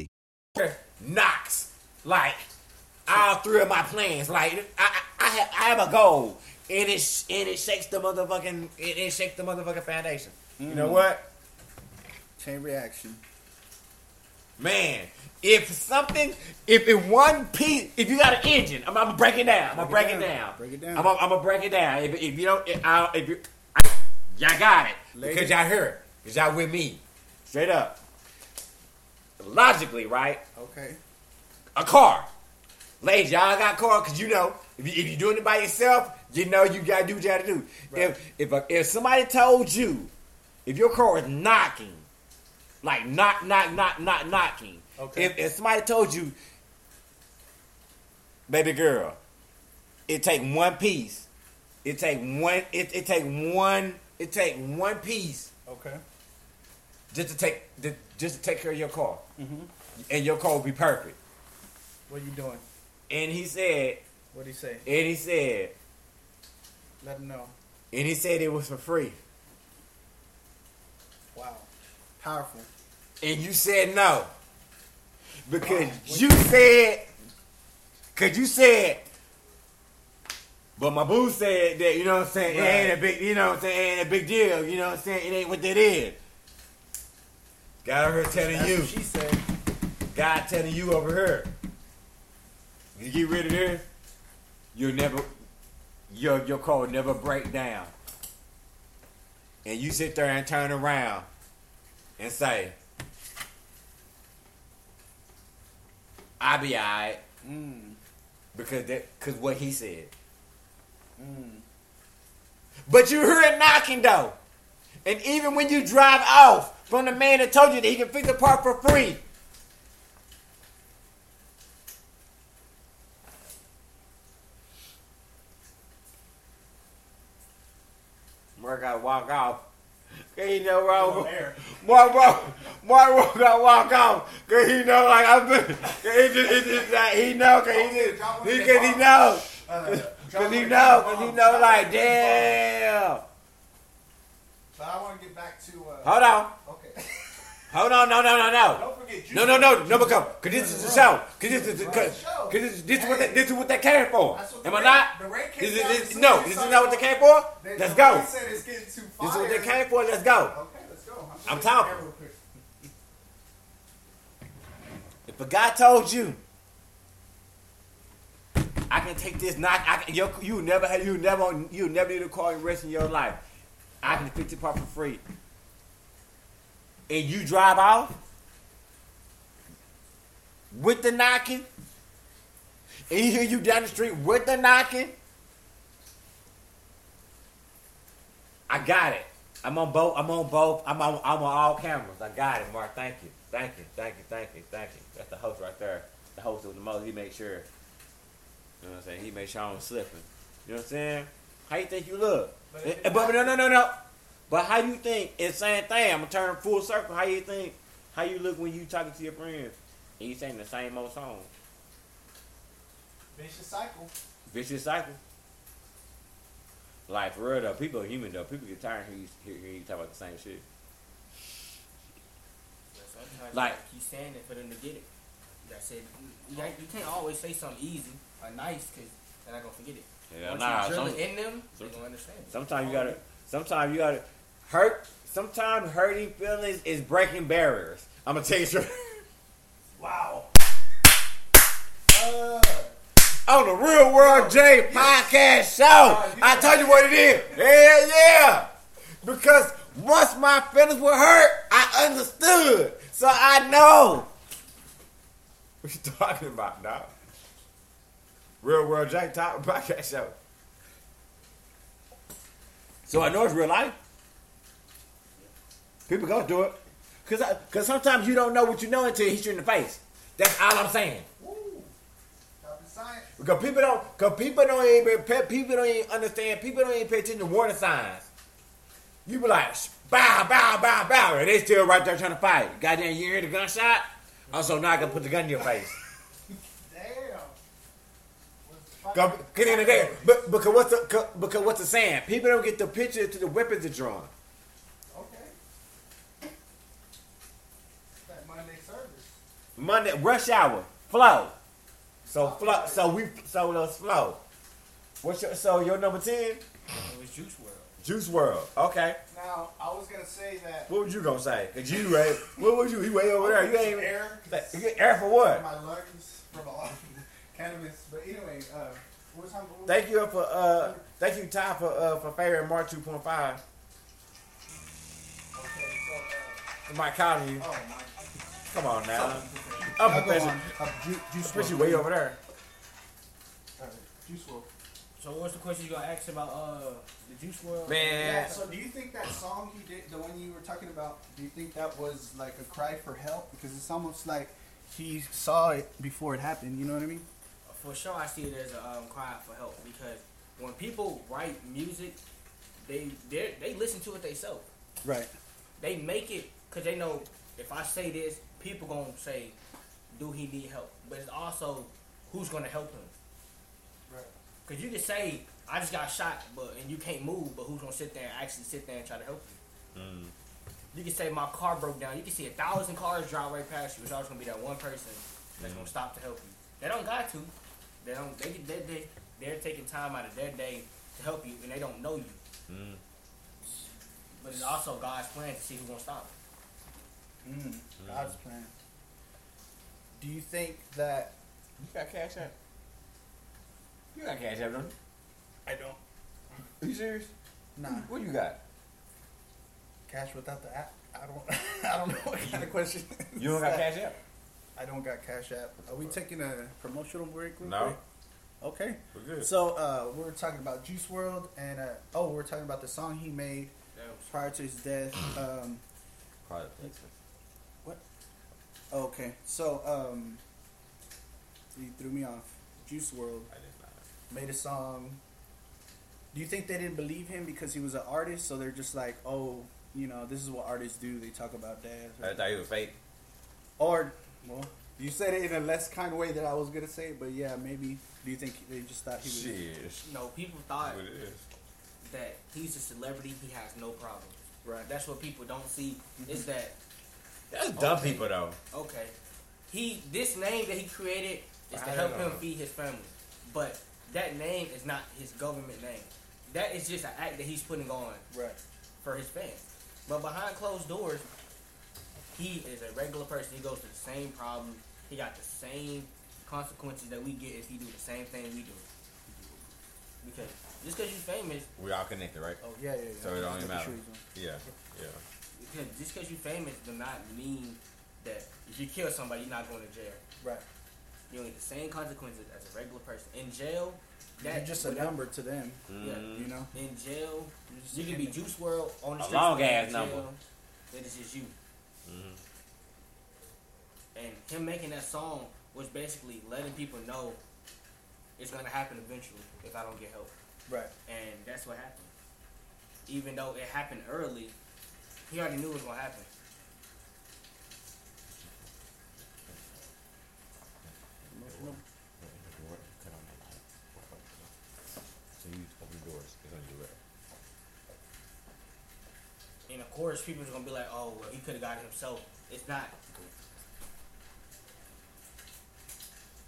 Knocks like all three of my plans. Like I, I, I have, I have a goal, and it and it shakes the motherfucking, it, it shakes the motherfucking foundation. You know mm-hmm. what, Chain reaction. man? If something, if in one piece, if you got an engine, I'm, I'm gonna break it down. I'm gonna break, Break it it down. down. Break it down. I'm, gonna- I'm gonna break it down. If, if you don't, if, I, if you, I, y'all got it Lady. because y'all heard, because y'all with me, straight up. Logically, right? Okay. a car. Ladies, y'all got car because you know if, you, if you're doing it by yourself, you know you gotta do what you gotta do. If if a, if somebody told you if your car is knocking, like knock knock knock knock knocking, Okay. if, if somebody told you, baby girl, it take one piece, it take one it, it take one it take one piece Okay. just to take just to take care of your car, Mm-hmm. and your will be perfect. What you doing? And he said, What he say? and he said, Let him know. and he said it was for free. Wow. Powerful. And you said no. Because Wow. you said, because you said, but my boo said that, you know what I'm saying, it ain't a big, you know what I'm saying, it ain't a big deal, you know what I'm saying, it ain't what that is. God over telling you. She said. God telling you over here. You get rid of this, you'll never your your car will never break down. And you sit there and turn around and say, I be alright. Mm. Because that cause what he said. Mm. But you hear it knocking though. And even when you drive off, from the man that told you that he can fix the part for free. Mark gotta walk off. Cause he know wrong. Mark, Mark, Mark gotta walk off. Cause he know like I'm. Cause he just, he just like he know. Cause he just he, cause he know. Cause he know. Cause he know like damn. But I want to get back to. Uh, Hold on. Okay. Hold on, no, no, no, no. Don't forget you. No, no, no, no, because cause this is the show. Cause this is cause, cause this, this is what they, this is what they came for. Am I not? the This is this, no. This is not what they came for. Let's the go. said it's getting too This is what they came for. Let's go. Okay, let's go. I'm talking. looking at it real quick. If a guy told you, I can take this knock, I can, you you never you never, you never need a car in the rest of your life. I can fix it part for free. And you drive off with the knocking, and he hear you down the street with the knocking. I got it. I'm on both. I'm on both. I'm on. I'm on all cameras. I got it, Mark. Thank you. Thank you. Thank you. Thank you. Thank you. That's the host right there. The host of the most. He make sure. You know what I'm saying? He make sure I don't slipping. You know what I'm saying? How you think you look? But Eh, eh, But, no, no, no, no. But how you think? It's the same thing. I'm gonna turn full circle. How you think? How you look when you talking to your friends and you saying the same old song? Vicious cycle. Vicious cycle. Like for real though, people are human though. People get tired of hearing you, hearing you talk about the same shit. Sometimes Like- you gotta keep saying it for them to get it. You gotta say you, can't- you can't always say something easy or nice because they're not gonna forget it. Yeah, Once nah, you drill some- it in them, some- they gonna understand it. Sometimes you gotta. Sometimes you gotta hurt. Sometimes hurting feelings is breaking barriers. I'm gonna tell you straight. *laughs* Wow. Uh, On the Real World J podcast show, I told you what it is. Hell yeah! Because once my feelings were hurt, I understood, so I know. What you talking about, dog? Real World J Talk *laughs* podcast show. So I know it's real life. People go do it. Cause, I, Cause sometimes you don't know what you know until he hits you in the face. That's all I'm saying. science. Because people don't, cause people don't even, people don't even understand. People don't even pay attention to warning signs. You be like, bow, bow, bow, bow, and they still right there trying to fight. Goddamn, you hear the gunshot? Also, now I can put the gun in your face. Damn. Cause in the day, but because what's the, 'cause- because what's the saying? People don't get the picture to the weapons are drawn. Okay. That Monday service. Monday rush hour flow. So flow. So we so let's flow. What's your so your number ten? It was Juice WRLD. Juice WRLD. Okay. Now, I was gonna say that What was you gonna say? Cause you right. What was you? You way over there. You ain't even air. You get air for what? My lungs from all *laughs* cannabis. But anyway, uh, what was time? what was- Thank you for uh thank you Ty for uh for favoring Mark two point five. Okay, so Mike calling you. uh, oh my. Come on now. Y'all I'm go professional. on. Uh, ju- juice Especially way over there. Uh, Juice WRLD. So what's the question you gonna ask about uh the Juice WRLD? Man. Yeah. So, do you think that song he did, the one you were talking about, do you think that was like a cry for help? Because it's almost like he saw it before it happened. You know what I mean? For sure, I see it as a um, cry for help because when people write music, they they they listen to it themselves. Right. They make it because they know if I say this, people gonna say, "Do he need help?" But it's also who's gonna help him. Right. Because you can say, "I just got shot," but and you can't move, but who's gonna sit there and actually sit there and try to help you? Mm. You can say my car broke down. You can see a thousand cars drive right past you. It's always gonna be that one person that's gonna mm. stop to help you. They don't got to. They don't. They they they they're taking time out of their day to help you, and they don't know you. Mm. But it's also God's plan to see who's gonna stop. Mm, God's plan. Do you think that? You got cash app? You got cash app, don't you? I don't. Are you serious? Nah. What you got? Cash without the app? I don't. *laughs* I don't know what kind of question. *laughs* You don't got cash app? I don't got Cash App. Are we taking a promotional break? real No. quick? Okay. We're good. So uh, we're talking about Juice WRLD, and uh, oh, we're talking about the song he made That prior to his death. Um, Product placement. What? Okay. So um, he threw me off. Juice WRLD I did not. made a song. Do you think they didn't believe him because he was an artist? So they're just like, oh, you know, this is what artists do. They talk about death. I thought he was fake. Or, well, you said it in a less kind way than I was gonna say, but yeah, maybe. Do you think they just thought he was? Shit. No, people thought What it is. that he's a celebrity. He has no problem. Right. That's what people don't see. Is that That's dumb Okay. people though. okay? He this name that he created is to help don't him feed his family, but that name is not his government name. That is just an act that he's putting on Right. for his fans. But behind closed doors, he is a regular person. He goes through the same problems. He got the same consequences that we get if he do the same thing we do. Because just because you're famous, We all connected, right? Oh yeah, yeah. yeah. So it don't even Like the matter. shoes on. Yeah, yeah. Because just because you're famous does not mean that if you kill somebody, you're not going to jail. Right. You get the same consequences as a regular person. In jail, that You're just a number to them. Yeah, You know. in jail, You're just you can be image. Juice WRLD on the A streets. long ass jail, number. That is just you. Mm-hmm. And him making that song was basically letting people know it's gonna happen eventually if I don't get help. Right. And that's what happened. Even though it happened early, he already knew it was gonna happen. So you open the doors. It's gonna do it. And of course, people are gonna be like, "Oh, well, he could have got it himself." It's not.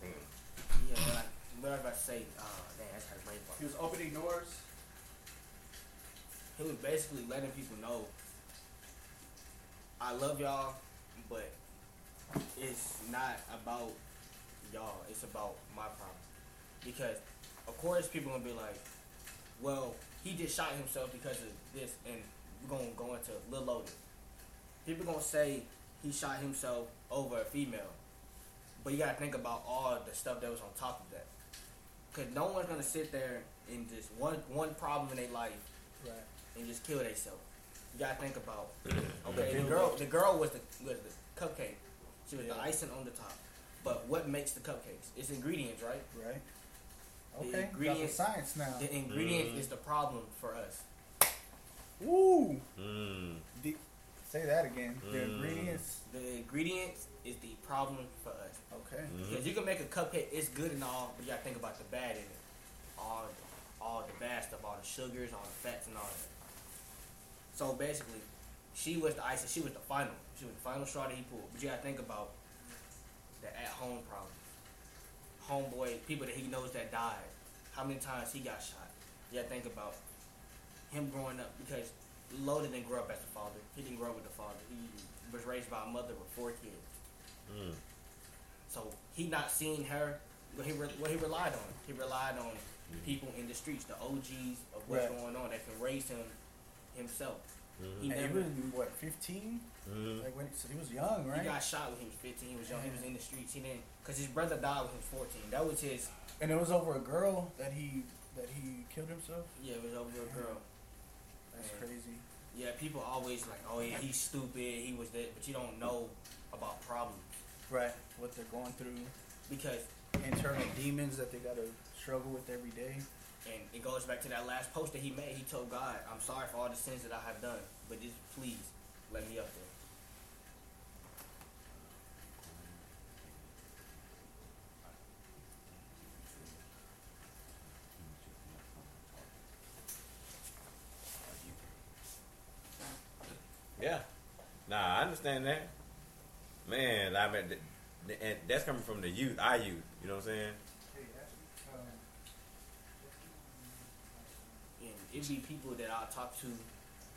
Yeah, but like, what I was about to say, uh, dang, that's how brain part. He was opening doors. He was basically letting people know, I love y'all, but it's not about y'all. It's about my problem. Because, of course, people gonna be like, well, he just shot himself because of this, and we're gonna go into Lil Loaded. People gonna say he shot himself over a female, but you gotta think about all the stuff that was on top of that. Cause no one's gonna sit there and just one one problem in their life Right. and just kill themselves. You gotta think about *clears throat* okay, the girl the girl was the was the cupcake. She was the icing on the top. But what makes the cupcakes? It's ingredients, right? Right. The Okay. Got the ingredients science now. The ingredients is the problem for us. Woo. Mm. The, say that again. The Mm. ingredients. The ingredients is the problem for us. Okay. Because you can make a cupcake, it's good and all, but you gotta think about the bad in it. All all the bad stuff, all the sugars, all the fats and all that. So basically, she was the icing, she was the final. She was the final straw that he pulled. But you gotta think about the at home problem. Homeboy, people that he knows that died. How many times he got shot. You gotta think about him growing up because Loda didn't grow up as a father. He didn't grow up with a father. He was raised by a mother with four kids. Mm. So he not seeing her. What he re- what he relied on. He relied on people in the streets, the OGs of what's Right. going on that can raise him himself. He And he never was what, fifteen? Mhm. Like when so he was young, right? he got shot when he was 15. He was young. He was in the streets. He didn't because his brother died when he was 14. That was his. And it was over a girl that he that he killed himself. Yeah, it was over a girl. That's And, crazy. Yeah, people always like, oh yeah, he's stupid. He was that, but you don't know about problems Right. What they're going through, because internal demons that they gotta struggle with every day. And it goes back to that last post that he made. He told God, I'm sorry for all the sins that I have done, but just please let me up there. Yeah. Nah, I understand that. Man, I mean, and that's coming from the youth, I youth. You know what I'm saying? It'd be people that I talk to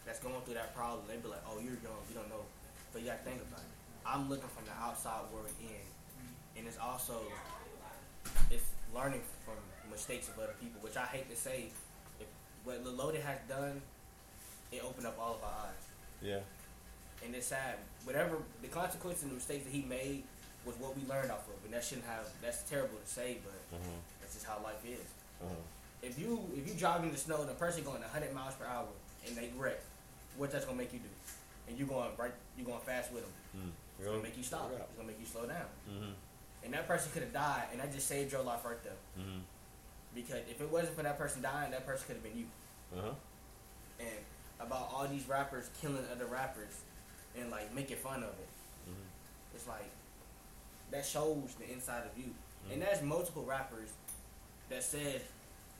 that's going through that problem. They'd be like, oh, you're young, you don't know. But you gotta think about it. I'm looking from the outside world in. And it's also, it's learning from mistakes of other people, which I hate to say. If what Lil Loaded has done, it opened up all of our eyes. Yeah. and it's sad. Whatever the consequences and the mistakes that he made was what we learned off of, and that shouldn't have. That's terrible to say, but Mhm. that's just how life is. Mhm. If you if you drive in the snow and a person going 100 miles per hour and they wreck, what that's gonna make you do? And you going right, you going fast with them. Mm. It's gonna make you stop. It's gonna make you slow down. Mhm. And that person could have died, and that just saved your life right there. Mhm. Because if it wasn't for that person dying, that person could have been you. Uh-huh. And about all these rappers killing other rappers and like making fun of it, Mhm. it's like that shows the inside of you. Mm-hmm. And there's multiple rappers that said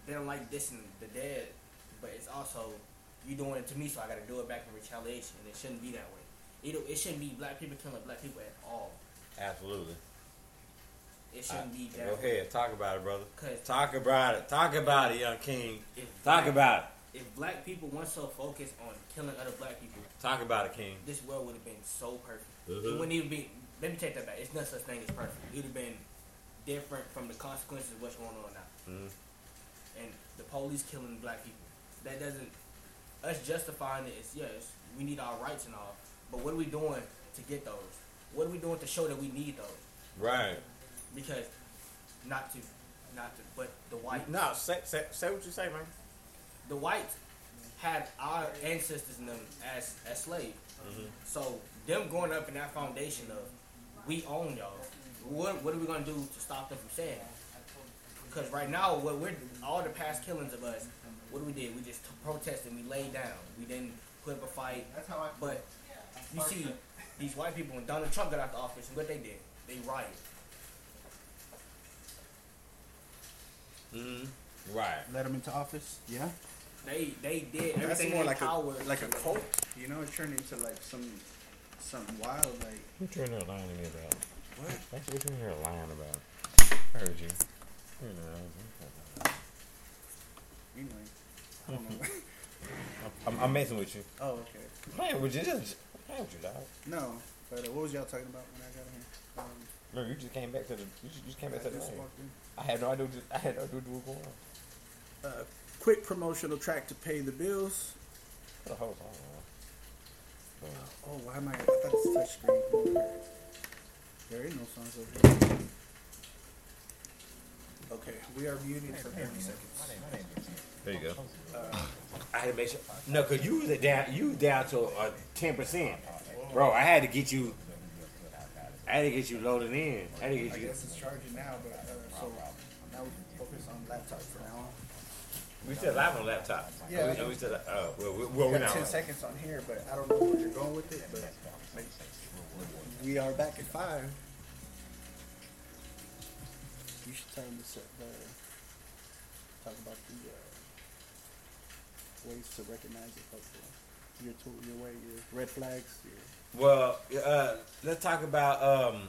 they don't like dissing the dead, but it's also you doing it to me, so I got to do it back in retaliation. And it shouldn't be that way. It, it shouldn't be black people killing black people at all. Absolutely. It shouldn't be Uh, that. Go way. ahead, talk about it, brother. Talk about it. Talk about it, young king. If Talk black- about it. If black people weren't so focused on killing other black people, Talk about it, king. this world would have been so perfect. It Mhm. wouldn't even be. Let me take that back. It's not such thing as perfect. It would have been different from the consequences of what's going on now. Mhm. And the police killing black people. That doesn't. Us justifying it is yes, we need our rights and all. But what are we doing to get those? What are we doing to show that we need those? Right. Because not to, not to, but the white. No, say, say, say what you say, man. the whites had our ancestors in them as as slaves. Mhm. So them going up in that foundation of we own y'all. What what are we gonna do to stop them from saying? Because right now, what we're all the past killings of us, what we did, we just protested, we laid down, we didn't put up a fight. That's how I. But you see these white people when Donald Trump got out the office, and what they did, they rioted. Mhm. Right. Let them into office. Yeah. They they did That's everything more in like power. a like a cult. You know, it turned into like some something wild. Like What you in here lying to me about? What? What you in here lying about? I heard you. You know, anyway. I don't know. I'm, *laughs* I'm messing with you. oh, okay. Man, would you just playing with you, dog? No, but uh, what was y'all talking about when I got here? Um, Remember, you just came back to the. You just, you just came back I to the. just. I had no idea. I had no idea what was going on. Uh, quick promotional track to pay the bills. What the whole song? Oh, why am I? I thought it's touchscreen. There is no songs over here. Okay, we are muted for 30 seconds. There you go. Uh, I had to make sure. No, cause you was down. You was down to uh, ten percent, bro. I had to get you. I had to get you loaded in. I had to I get you. guess it's charging now, but uh, so now we focus on laptop for now on. We still live on laptop. Yeah. We, we still. Oh, well, we, We well, we're got not. 10 live. seconds on here, but I don't know where you're going with it. But we are back at five. You should tell them to set the, talk about the uh, ways to recognize it. Your tool, your way, your red flags. Your, Well, uh, let's talk about. Um,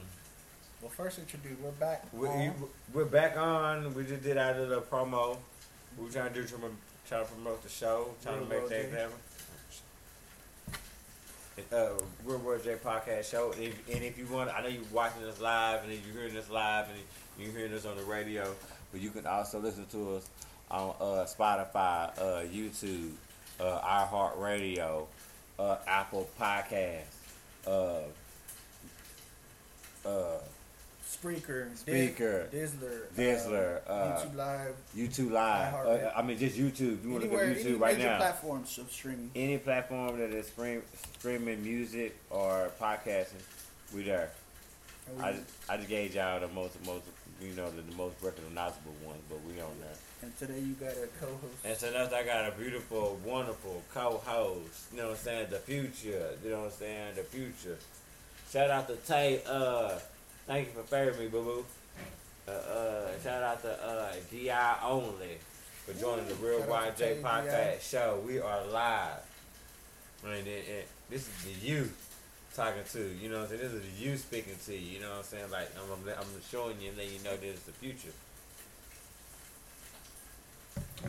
well, first introduce. We're back. we, on. we're back on. We just did out of the promo. We were trying to do trying to, to promote the show, trying to Real make World things happen. Uh, Real World J podcast show, and if, and if you want, I know you're watching this live, and if you're hearing this live, and you're hearing us on the radio, but you can also listen to us on uh, Spotify, uh, YouTube, uh, iHeartRadio, uh, Apple Podcasts, uh, uh, Spreaker, Spreaker, Dizzler, Dizzler, uh, uh, YouTube Live, YouTube Live. Uh. I mean, just YouTube. You want to anywhere, at any right major now. platforms of streaming. Any platform that is stream, streaming music or podcasting, we there. We- I, just- I just gave y'all the most, most, you know, the, the most recognizable ones, but we on there. And today you got a co-host. And so now I got a beautiful, wonderful co-host. You know what I'm saying? The future. You know what I'm saying? The future. Shout out to Tay. Uh, thank you for favoring me, boo boo. Uh, uh, shout out to uh, Di Only for joining the Real Shout out to YJ podcast show. We are live. And, and, and this is the youth talking to you. Know what I'm saying? This is you speaking to you. You know what I'm saying? Like I'm, I'm, showing you and letting you know this is the future.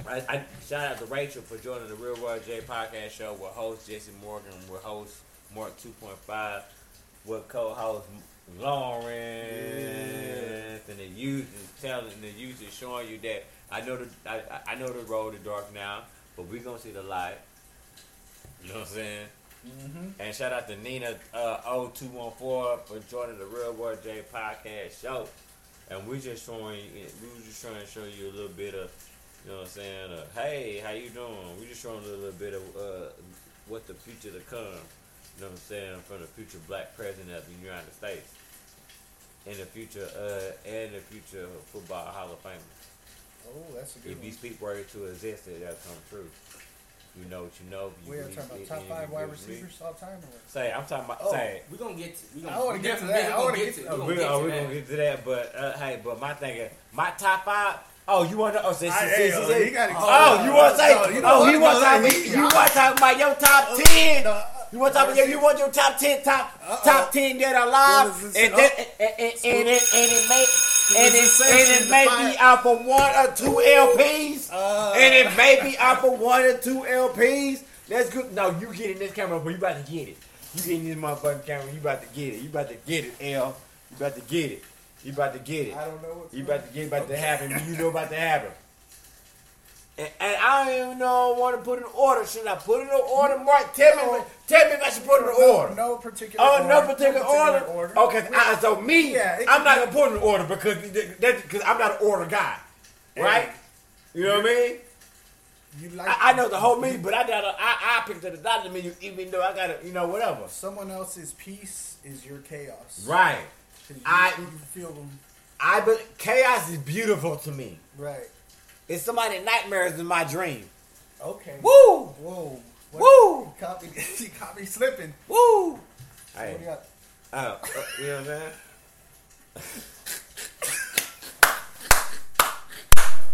I, I shout out to Rachel for joining the Real World J podcast show with host Jesse Morgan, with host Mark 2.5, with co-host Lawrence, and the youth is telling the youth is showing you that I know the I, I- I know the road is dark now, but we're gonna see the light. You know what I'm saying? And shout out to Nina uh, 0214 for joining the Real World J podcast show. And we just showing you, we just trying to show you a little bit of, you know what I'm saying? Uh, hey, how you doing? We just showing a little bit of uh, what the future to come. You know what I'm saying? From the future black president of the United States. And the future, uh, and the future football Hall of Famer. Oh, that's a good If one. these people were to exist, it that'll come true. You know what you know. You We are talking about top five wide receivers all time. Or? Say, I'm talking about. Oh. say, We gonna get to. We I gonna, wanna get to that. I wanna get get to. to- We oh, gonna get oh, to that. gonna get to that, but uh, hey, but my thing is, my top five. Oh, you want to? Oh, see, see, I- see, hey, oh, he gotta- oh, you want to say? no, you oh, don't he wanna want talk. about- You want to talk about your top ten? You want to talk about you want your top ten, top top ten that are alive, and oh. that, and, and, and, it and it may and it, and it may be out for one or two LPs, Uh. and it may be out for one or two LPs. That's good. No, you get in this camera, but you about to get it. You get in this motherfucking camera, you about to get it. You about to get it, L. You about to get it. You about to get it. I don't know what's You about to get about to happen. You know about to happen. And, and I don't even know I want to put an order. Should I put it in order, Mark? Tell me, No. tell me if I should put in No, order. no particular Oh, order. no particular order. Okay, We- I, so me, Yeah, I'm not gonna put in order because that because I'm not an order guy, right? You know what I mean? You like I, I know the whole me, but I gotta I, I picked the dotted menu even though I gotta you know whatever. someone else's peace is your chaos. right? You, I- you feel them. I but chaos is beautiful to me. Right. It's somebody nightmares in my dream. Okay. Woo! Whoa. What- Woo! You caught me. *laughs* you caught me slipping. Woo! Hey, do you got? uh, uh, you know what I'm saying?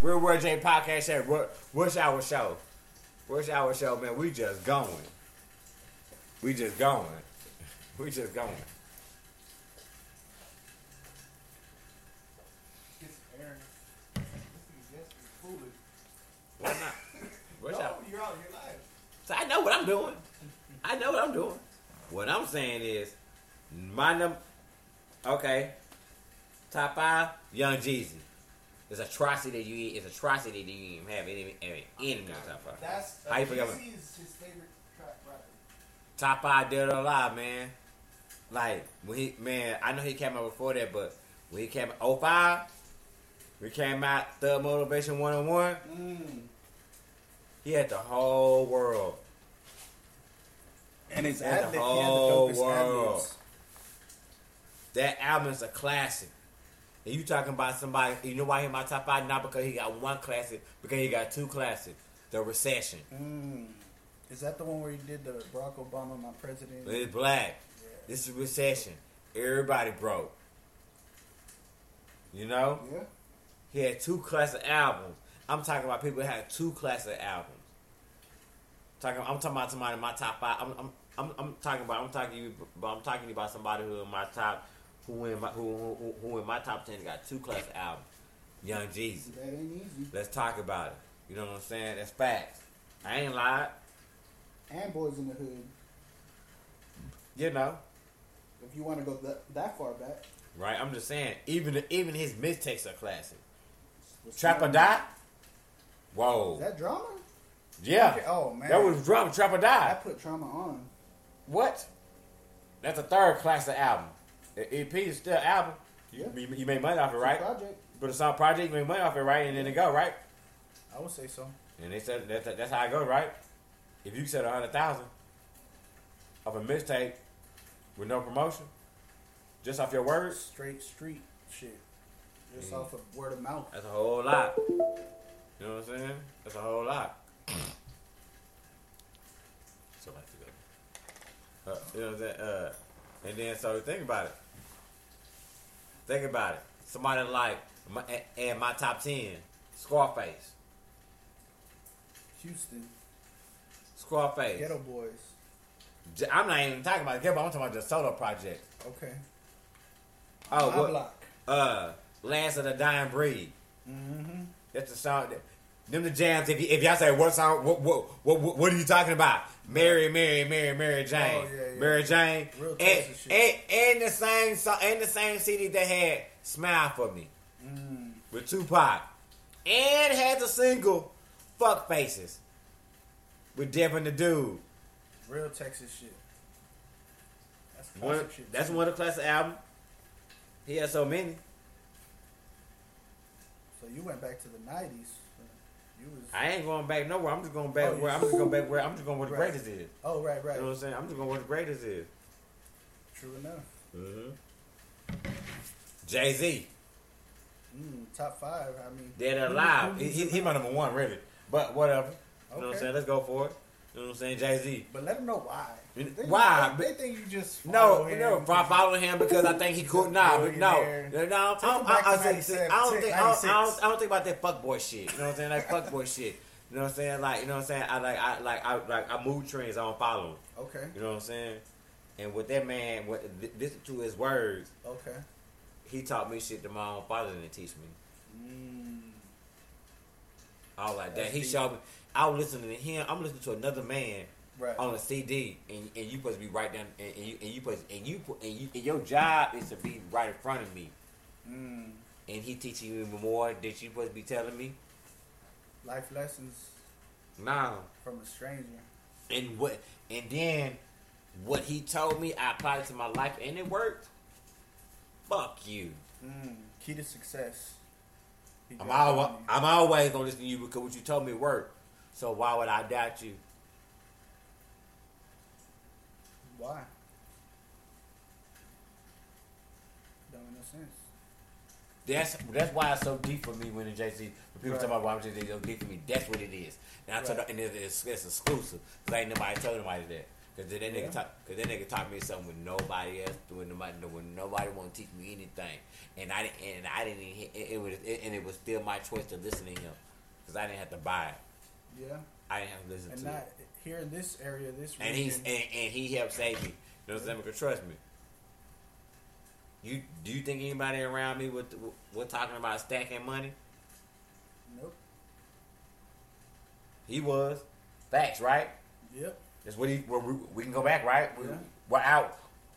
Real World J Podcast Show. What- What's our show? What's our show, man? We just going. We just going. We just going. Get some air. This is just foolish. Why not? What's No, our? you're out. You're live. So I know what I'm doing. I know what I'm doing. What I'm saying is, my number. Okay. Top five, Young Jeezy. It's atrocity that you. Eat. It's atrocity that you even have any any in top five. That's How you forget? Jeezy is his favorite track rapper. Top five dead or alive, man. Like when he man, I know he came out before that, but when he came out 05, we came out Thug Motivation 101, Mm. He had the whole world. And his the ad lib, he whole the world. ad-libs. That album is a classic. And you talking about somebody, you know why he in my top five? Not because he got one classic, because he got two classics. The Recession. Mm. Is that the one where he did the Barack Obama, my president? It's black. This is Recession. Everybody broke. You know? Yeah. He had two classic albums. I'm talking about people that had two classic albums. Talking, I'm talking about somebody in my top five. I'm, I'm, I'm, I'm talking about. I'm talking you, but I'm talking about somebody who in my top, who in my, who, who, who in my top ten got two classic albums. Young Jeezy. That ain't easy. Let's talk about it. You know what I'm saying? That's facts. I ain't lied. And Boyz n da Hood. You know, If you want to go that, that far back. right? I'm just saying. Even even his mixtapes are classic. What's Trap or? Die. Whoa. Is that drama? Yeah. Oh man. That was drama. Trap or die. I put trauma on. What? That's a third classic album. The EP is still album. You, Yeah. you, you made money off it, right? Project. But it's on project, you make money off it, right? And then it go, right? I would say so. And they said that, that- that's how it goes, right? If you said a hundred thousand of a mixtape with no promotion, just off your words, Straight street shit. Just Mm. off of word of mouth. that's a whole lot. You know what I'm saying? That's a whole lot. So I have to go. Uh, you know what I'm saying? Uh, and then so think about it. Think about it. Somebody like my, and my top ten, Scarface. Houston. Scarface. Geto Boys. I'm not even talking about Geto. I'm talking about the solo project. Okay. Oh, My what? block. Uh, Last of the Dying Breed. Mm-hmm. That's the song. That, them the jams. If, y- if y'all say what song, what, what what what what are you talking about? Mary, Mary, Mary, Mary Jane, Oh, yeah, yeah. Mary Jane, Real and, shit. and and the same song, and the same CD that had "Smile for Me" Mm. with Tupac, and had the single "Fuck Faces" with Devin the Dude. Real Texas shit. That's One, shit. that's too. one of the classic album. He has so many. So you went back to the nineties. Was. I ain't going back nowhere. I'm just going back Oh, where I'm just going back where I'm just going where the Right. greatest is. Oh right, right. You know what I'm saying? I'm just going where the greatest is. True enough. Mm-hmm. Jay Z, Mm, top five. I mean, dead or alive. He, he, he my number one, really. But whatever. You know what I'm saying? Let's go for it. You know what I'm saying? Jay Z. But let them know why. Why? They, think you just No, no, I follow him because I think he cool. Nah, but no, no, no, I, I, I, I, to say- 97, I don't think, I don't, I don't, I don't think about that fuckboy shit. You know what I'm saying? Like fuckboy shit. You know what I'm saying? Like, you know what I'm saying? I like, I like, I like, I move trends. I don't follow him. Okay. You know what I'm saying? And with that man, what listen to his words, Okay. he taught me shit that my own father didn't teach me. Mm, All like that. That's He deep. showed me. I was listening to him. I'm listening to another man right. on a CD, and, and you supposed to be right down, and, and you and you supposed and you put- and you and your job is to be right in front of me, Mm, and he teaching you even more than you supposed to be telling me. life lessons Nah, from a stranger. and what and then what he told me, I applied it to my life, and it worked. Fuck you. Mm, key to success. I'm always. I'm always gonna listen to you because what you told me worked. So why would I doubt you? Why? Don't make no sense. That's that's why it's so deep for me when the Jay Z. When people Right. talk about why I'm Jay Z, it's so deep for me. That's what it is. And I told Right. and it's, it's, it's exclusive because ain't nobody told nobody that. Because then that Yeah. nigga talk, cause that nigga taught me something when nobody else doing nobody when nobody want to teach me anything, and I didn't and I didn't it, it was it, and it was still my choice to listen to him because I didn't have to buy it. Yeah. I didn't have to listen And to not it. Here in this area, this And he's region. and, and he helped save me. You know what I'm saying? Because trust me. You do you think anybody around me with we're talking about stacking money? Nope. He was. Facts, right? Yep. That's what he. We, we can go back, right? We- Yeah. What out?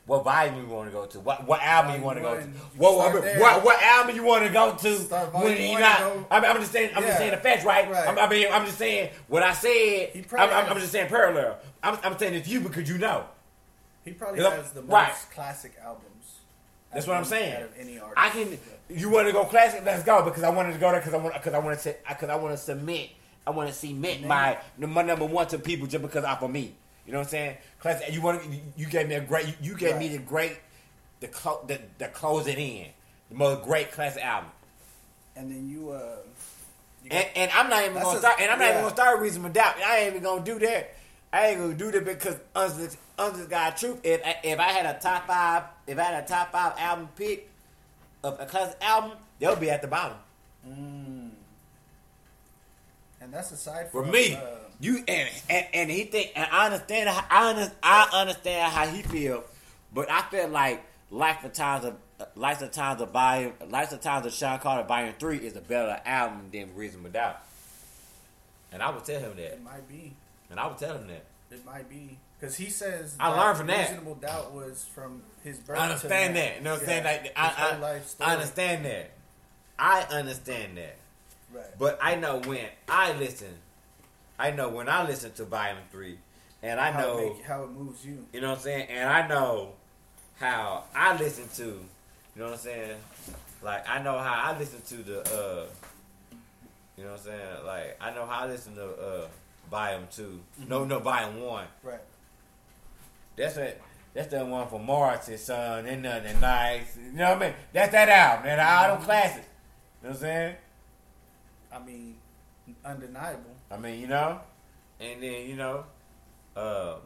What volume you want to go to? What what album you want to go to? Volume one, you What what, what album you want to go to? When you not? go- I'm, I'm just saying. I'm just saying the facts, right? Right. I'm, I mean, I'm just saying what I said. I'm, I'm, I'm just saying parallel. I'm, I'm saying it to you because you know. He probably has the most Right. classic albums. That's what I'm saying. out of any artist. I can. You want to go classic? Let's go because I wanted to go there because I want because I want to because I want to submit. I want to cement my my number one to people just because I'm for me. You know what I'm saying? Classic. You want you gave me a great. You, gave me the great the clo- the the close it in the most great classic album. And then you, uh, you And, and I'm not even gonna a- start. And I'm not even gonna start reason for doubt. I ain't even gonna do that. I ain't gonna do that because honest, honest God truth. If I- if I had a top five, if I had a top five album pick of a classic album, they'll be at the bottom Mm. And that's aside for me. Uh, You and, and and he think and I understand. How, I I understand how he feel, but I feel like Life of Times of Life of Times of Volume Life of Times of Sean Carter Volume Three is a better album than Reasonable Doubt. And I would tell him that. it might be. And I would tell him that. It might be because he says I learned from that. Reasonable doubt was from his birth. I understand that. You know what I'm saying? Like I, I. I understand that. I understand that. Right. But I know when I listen, I know when I listen to Volume Three, and I how know it make, how it moves you. you know what I'm saying, and I know how I listen to, you know what I'm saying, like I know how I listen to the, uh, you know what I'm saying, like I know how I listen to uh, Volume 2 No, no, Volume One. Right. That's it. That's the one for Morris's son. Ain't nothing nice. You know what I mean? That's that album. That album classic. You know what I'm saying? I mean, undeniable. I mean, you know? And then, you know, um,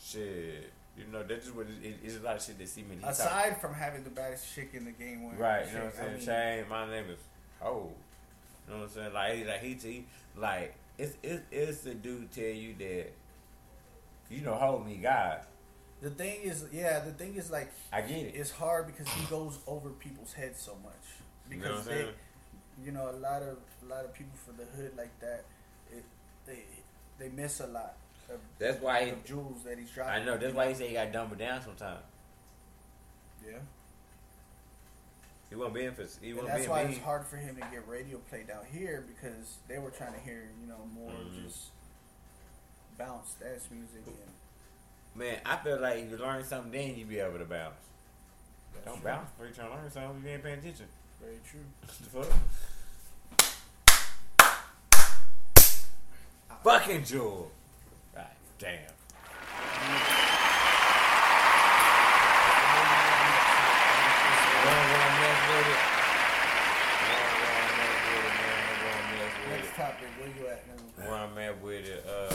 shit. You know, that's just what it, it, it's a lot of shit that see me. he talk- Aside from having the baddest chick in the game, winning Right, you know what I'm saying? I mean, Shane, my name is Oh. You know what I'm saying? Like, he- like he, he like it's it's it's the dude tell you that you know hold me God. The thing is, yeah, the thing is like I get it. It's hard because he goes over people's heads so much You know because what I'm they, saying? You know, a lot of a lot of people from the hood like that, it, they they miss a lot. Of, That's why he- jewels that he's dropping. I know. That's why he said he got dumb it down sometimes. Yeah, He wasn't being for he wasn't that's being why it's hard for him to get radio play down here because they were trying to hear you know more Mhm. just bounce dance music and Man, I feel like if you learn something, then you be able to bounce. Don't true. bounce before you trying to learn something you ain't paying attention. Very true. The fuck? Fucking Jewel. God damn. Next topic, where you at now? Where I'm at with it, uh,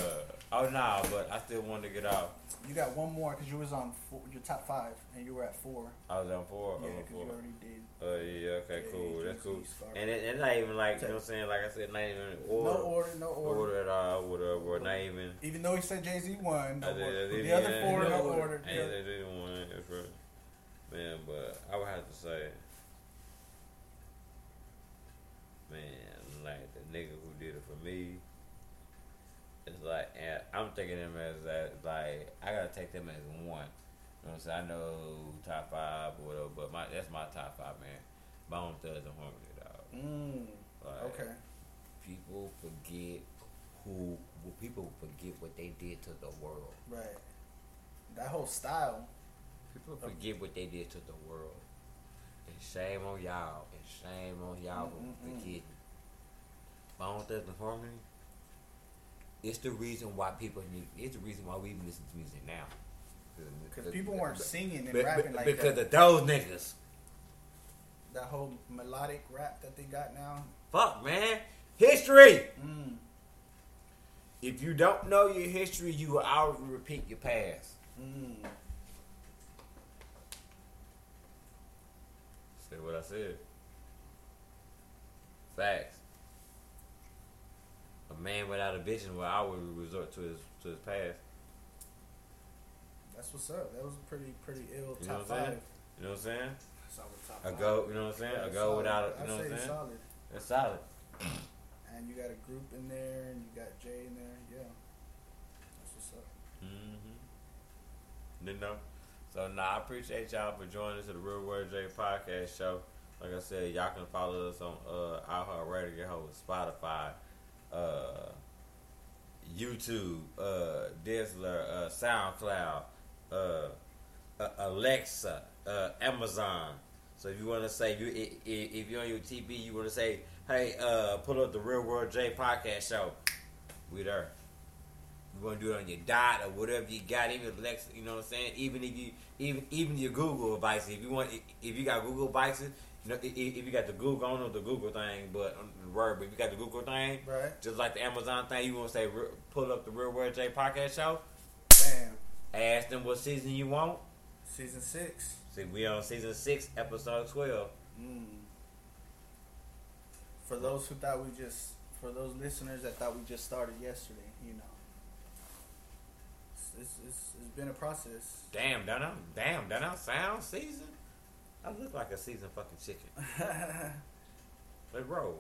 oh nah, but I still wanted to get out. You got one more because you was on four, your top five and you were at four. I was on four. Yeah, I was on because you already did. Oh yeah, okay, Yeah, cool. That's cool. And it, it's not even like you know what I'm saying. Like I said, not even in No order. order, no order. at all. Whatever. Not even. Even though he said Jay Z won, no I did- I order. did- the other four, no order. I Yeah. they. That's right. Man, but I would have to say, man, like the nigga me. It's like, and I'm taking them as that. Like I gotta take them as one. You know what I'm saying? I know top five or whatever, but my that's my top five, man. Bone Thugs-n-Harmony, dog. Mm, Like, okay. People forget who. Well, people forget what they did to the world. Right. That whole style. People forget what they did to the world. And shame on y'all. And shame on y'all mm, for Mm-mm-mm. forgetting. Bone Thugs-n-Harmony. It's the reason why people need. It's the reason why we even listen to music now. Because people weren't singing and Be- be- rapping like because that. of those niggas. that whole melodic rap that they got now. Fuck, man. History. Mm. If you don't know your history, you will always repeat your past. Mm. Say what I said. Facts. A man without a vision will always resort to his to his past. That's what's up. That was a pretty pretty ill You know top what I'm saying? five. You know what I'm saying? A five. go, you know what I'm saying? Yeah, a go solid. without, a, you know what I'm saying? solid. That's solid. *clears throat* And you got a group in there, and you got Jay in there. Yeah, that's what's up. Mm-hmm. Didn't know. So nah, I appreciate y'all for joining us at the Real World J podcast show. Like I said, y'all can follow us on uh iHeartRadio, Spotify, uh YouTube, uh Deezer, uh SoundCloud, uh, Alexa, uh Amazon. So if you want to say you if you're on your TV, you want to say, "Hey, uh, pull up the Real World J podcast show." We there. You want to do it on your dot or whatever you got, even Alexa, you know what I'm saying? Even if you, even even your Google devices, if you want, if you got Google devices, you know, i- i- if you got the Google, I don't the Google thing, but on the word, but if you got the Google thing, Right. just like the Amazon thing, you want to say, pull up the Real World J podcast show, Bam. ask them what season you want. Season six. See, we on season six, episode twelve. Mm. For those who thought we just, for those listeners that thought we just started yesterday, you know, it's it's, it's, it's been a process. Damn, don't I, damn, don't I sound seasoned? I look like a seasoned fucking chicken. *laughs* Let's roll.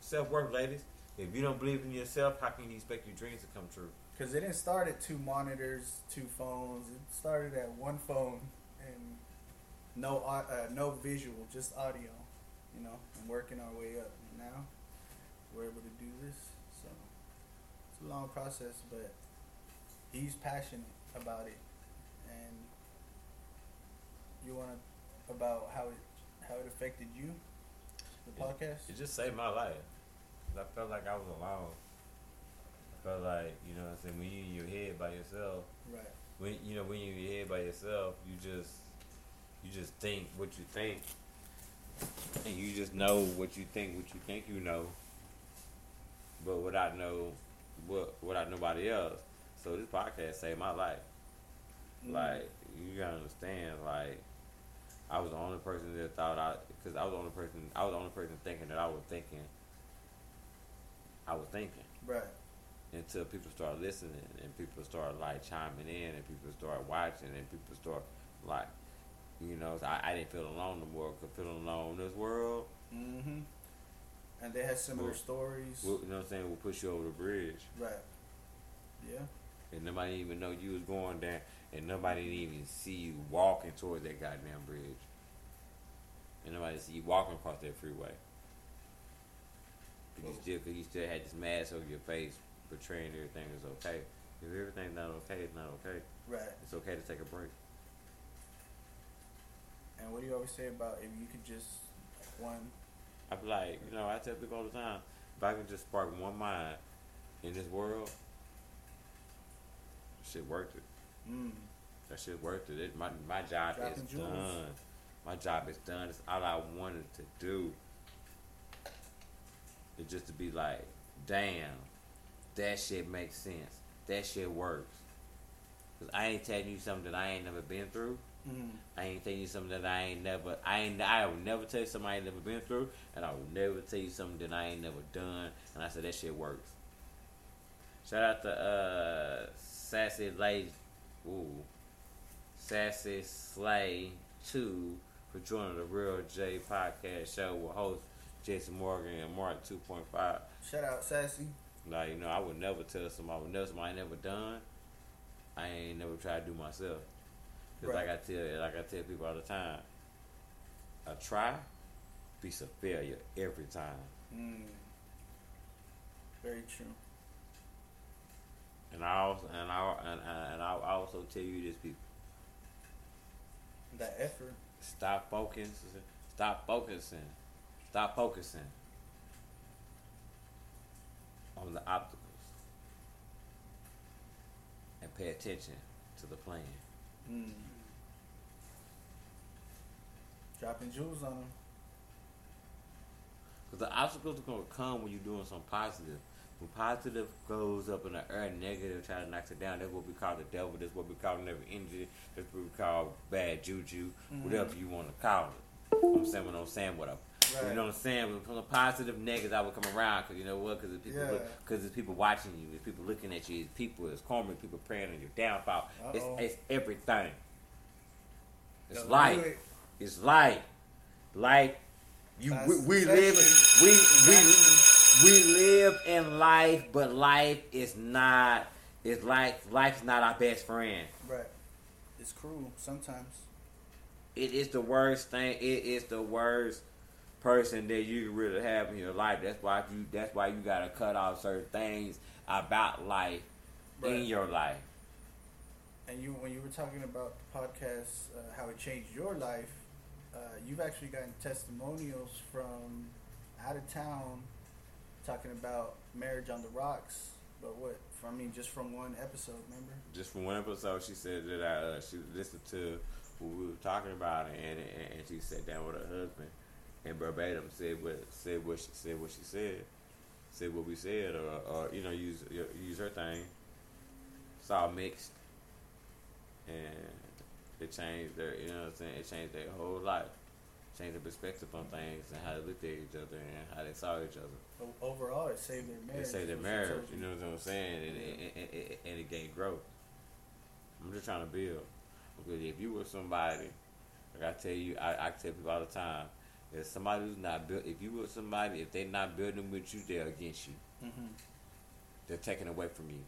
Self work, ladies. If you don't believe in yourself, how can you expect your dreams to come true? Because it didn't start at two monitors, two phones. It started at one phone and no uh, no visual, just audio. You know, and working our way up. And now we're able to do this. So it's a long process, but he's passionate about it, and you want to about how it how it affected you, the podcast. It just saved my life. I felt like I was alone. I felt like, you know what I'm saying, when you in your head by yourself, Right. when you know, when you in your head by yourself, you just you just think what you think. And you just know what you think, what you think you know. But without no what without nobody else. So this podcast saved my life. Mm. Like you gotta understand, like I was the only person that thought I, because I was the only person, I was the only person thinking that I was thinking. I was thinking Right. until people start listening and people start like chiming in and people start watching and people start like, you know, so I, I didn't feel alone no more. Cause feeling alone in this world, Mm-hmm. And they had similar Will- stories. will, you know what I'm saying, We'll push you over the bridge. right. Yeah. And nobody even know you was going down, and nobody didn't even see you walking towards that goddamn bridge. And nobody see you walking across that freeway. But you still, cause you still had this mask over your face, portraying everything was okay. If everything's not okay, it's not okay. Right. It's okay to take a break. And what do you always say about if you could just one? I feel like, you know, I tell people all the time, if I can just spark one mind in this world, shit worth it. Mm. That shit worth it. it my my job Dropping is jewels. done. My job is done. It's all I wanted to do. It's just to be like, damn, that shit makes sense. That shit works. Cause I ain't telling you something that I ain't never been through. Mm. I ain't telling you something that I ain't never. I ain't. I will never tell you something I ain't never been through, and I will never tell you something that I ain't never done. And I said that shit works. Shout out to uh, Sassy Lady, ooh, Sassy Slay Two for joining the Real J podcast show with host Jason Morgan and Mark Two Point Five. Shout out Sassy. Like you know, I would never tell somebody, I would never somebody I never done. I ain't never tried to do myself. Cause Right. like I tell, like I tell people all the time, a try beats a failure every time. Mm. Very true. And I also, and I and, and I also tell you this, people, That effort. stop focusing, stop focusing, stop focusing on the obstacles, and pay attention to the plan. Mm. Dropping jewels on them. Because the obstacles are going to come when you're doing something positive. When positive goes up in the air, negative try to knock it down. That's what we call the devil. That's what we call negative energy. That's what we call bad juju. Mhm. Whatever you want to call it. I'm saying what I'm saying. What I'm, Right. you know what I'm saying? When from the positive, negatives, I would come around because you know what? Because people, Yeah. because it's people watching you, there's people looking at you, it's people, it's karma, people praying on your downfall. It's, it's everything. It's Don't life. it. It's life. Life. You we, we live we we we live in life, but life is not. It's life. Life's not our best friend. Right. It's cruel sometimes. It is the worst thing. It is the worst person that you can really have in your life. That's why you. That's why you gotta cut off certain things about life in your life. And you, when you were talking about the podcast, uh, how it changed your life, uh, you've actually gotten testimonials from out of town talking about marriage on the rocks. But what? I mean, just from one episode, remember? just from one episode, she said that I, uh, she listened to what we were talking about, and, and and she sat down with her husband and verbatim said what said what she said what she said, said what we said, or, or you know use use her thing. It's all mixed, and it changed their you know what I'm saying. It changed their whole life, changed their perspective on things and how they looked at each other and how they saw each other. O- Overall, it saved their marriage. They say their is what she marriage, you know what I'm saying, and, and, and, and, and it gained growth. I'm just trying to build. Because if you were somebody, like I tell you, I, I tell people all the time, if somebody who's not built, if you were somebody, if they're not building with you, they're against you. Mhm. They're taking away from you.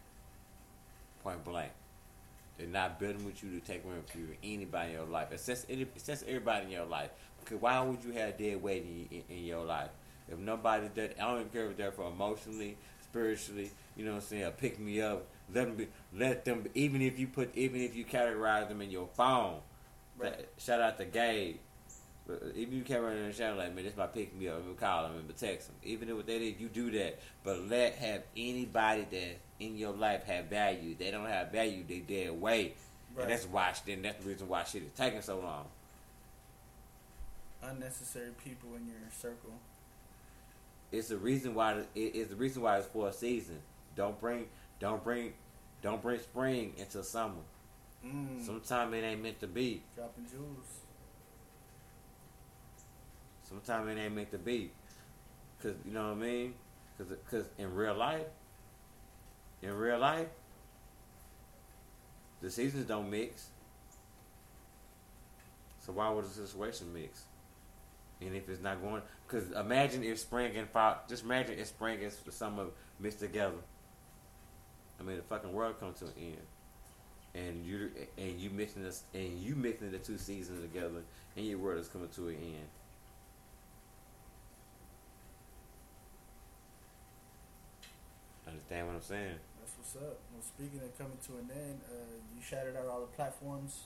Point blank. They're not building with you to take away from you anybody in your life. It's just, any, it's just everybody in your life. Because why would you have dead weight in, in, in your life? If nobody that I don't even care if they're for emotionally, spiritually, you know what I'm saying, pick me up. Let them be, let them. Be, even if you put, even if you categorize them in your phone. Right. That- shout out to Gabe. But uh, If you carry around in the shadow like, man, this my pick me up, and call him and text him. Even if they did, you do that. But let have anybody that in your life have value. They don't have value, they dead weight. Right. And that's why. Then that's the reason why shit is taking so long. Unnecessary people in your circle. It's the reason why. It, it's the reason why it's for a season. Don't bring, don't bring, don't bring spring into summer. Mm. Sometimes it ain't meant to be. Dropping jewels. Sometimes it ain't meant to be. Cause you know what I mean? Cause, cause in real life, in real life, the seasons don't mix. So why would the situation mix? And if it's not going, cause imagine if spring and fall. Just imagine if spring and summer mixed together. I mean, the fucking world comes to an end, and you and you mixing this and you mixing the two seasons together, and your world is coming to an end. Understand what I'm saying? That's what's up. Well, speaking of coming to an end, uh, you shouted out all the platforms,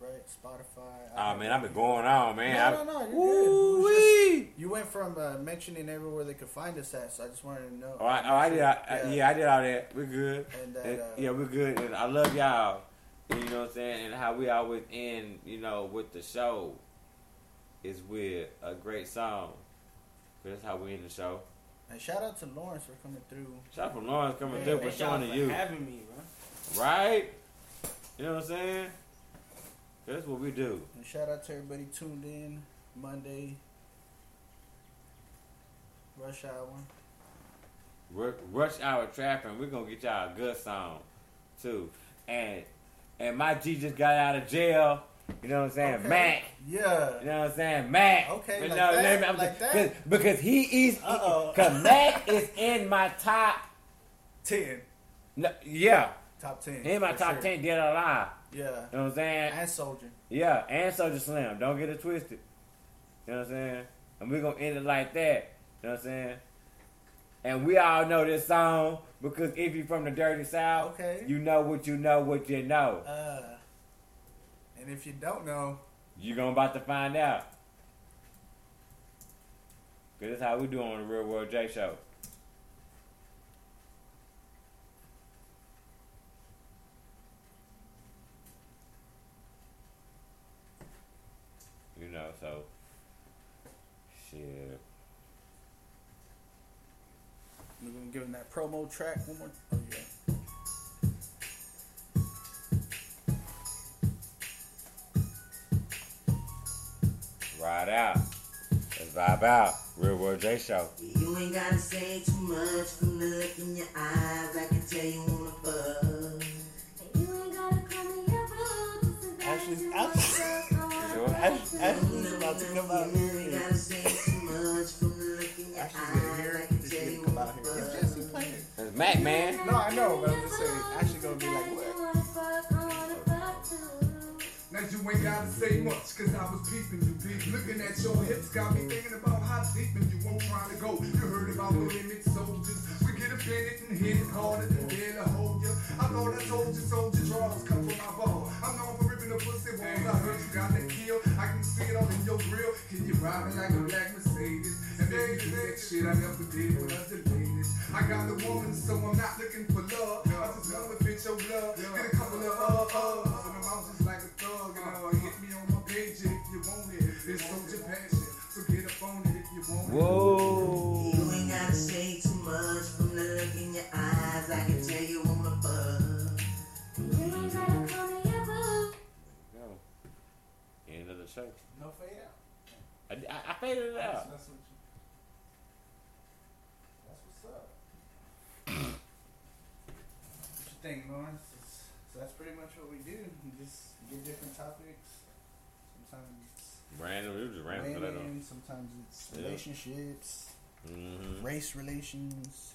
right? Spotify. Oh man, I've been going on, man. No, no, no, you're good. It Woo-wee. just- you went from uh, mentioning everywhere they could find us at, so I just wanted to know. Oh, I, oh, I did. I, I- yeah. I did all that. We're good. And that, And- uh, yeah, we're good. And I love y'all. And you know what I'm saying? And how we always end, you know, with the show is with a great song. 'Cause That's how we end the show. And shout out to Lawrence for coming through. Shout out for Lawrence coming Yeah, through for showing y'all to you. having me, bro. Right? You know what I'm saying? That's what we do. And shout out to everybody tuned in Monday. Rush hour. Ru- Rush Hour Trapping. We're gonna get y'all a good song too. And and my G just got out of jail. You know what I'm saying? Okay. Mac. Yeah. You know what I'm saying? Mac. Okay, You like know, that? I'm Like just- that? 'cause- Because he is Uh-oh. cause Mac is in my top ten. No, yeah. Top ten. My top sure. ten dead or alive. Yeah. You know what I'm saying? And Soulja. Yeah, and Soulja Slim. Don't get it twisted. You know what I'm saying? And we're gonna end it like that. You know what I'm saying? And we all know this song because if you're from the dirty south, Okay. you know what you know what you know. Uh, and if you don't know, you gonna about to find out. Cause that's how we do on the Real World J Show. Know, so shit. we're gonna give him that promo track one more. Oh yeah. Ride out. Let's vibe out. Real World J Show. You ain't gotta say too much from the look in your eyes. I can tell you wanna fuck. Ashley's Ashley, *laughs* Ashley's about to come out here. You ain't gotta say too much from the look in your eyes. I can tell you Come out here. It's Jesse playing. That's Mac, man. No, I know, but I'm just saying. Ashley gonna be like, what? Now you ain't gotta say much, cause I was peeping you, peep. Looking at your hips, got me thinking about how deep and you won't try to go. You heard about the limit soldiers. We get it and hit it harder than dare to hold you. I thought I told you, soldier draws come from my ball. I'm known for ripping the pussy walls. I heard you got that kill. I can see it all in your grill. Can you ride me like a black Mercedes? And maybe do that shit I never did when I delayed it. I got the woman, so I'm not looking for love. I just wanna fit your glove. Get a couple of uh uh. And I'm just like a thug. And uh, hit me on my page if you want it. It's soldier passion. So get up on it if you want it. Whoa. No fade out. I, I, I faded it That's, out. that's what you. That's what's up. what you think, Lawrence? It's- So that's pretty much what we do. We just get different topics. Sometimes it's Random. It was just random. for that, women, sometimes it's Yeah. relationships, Mhm. race relations.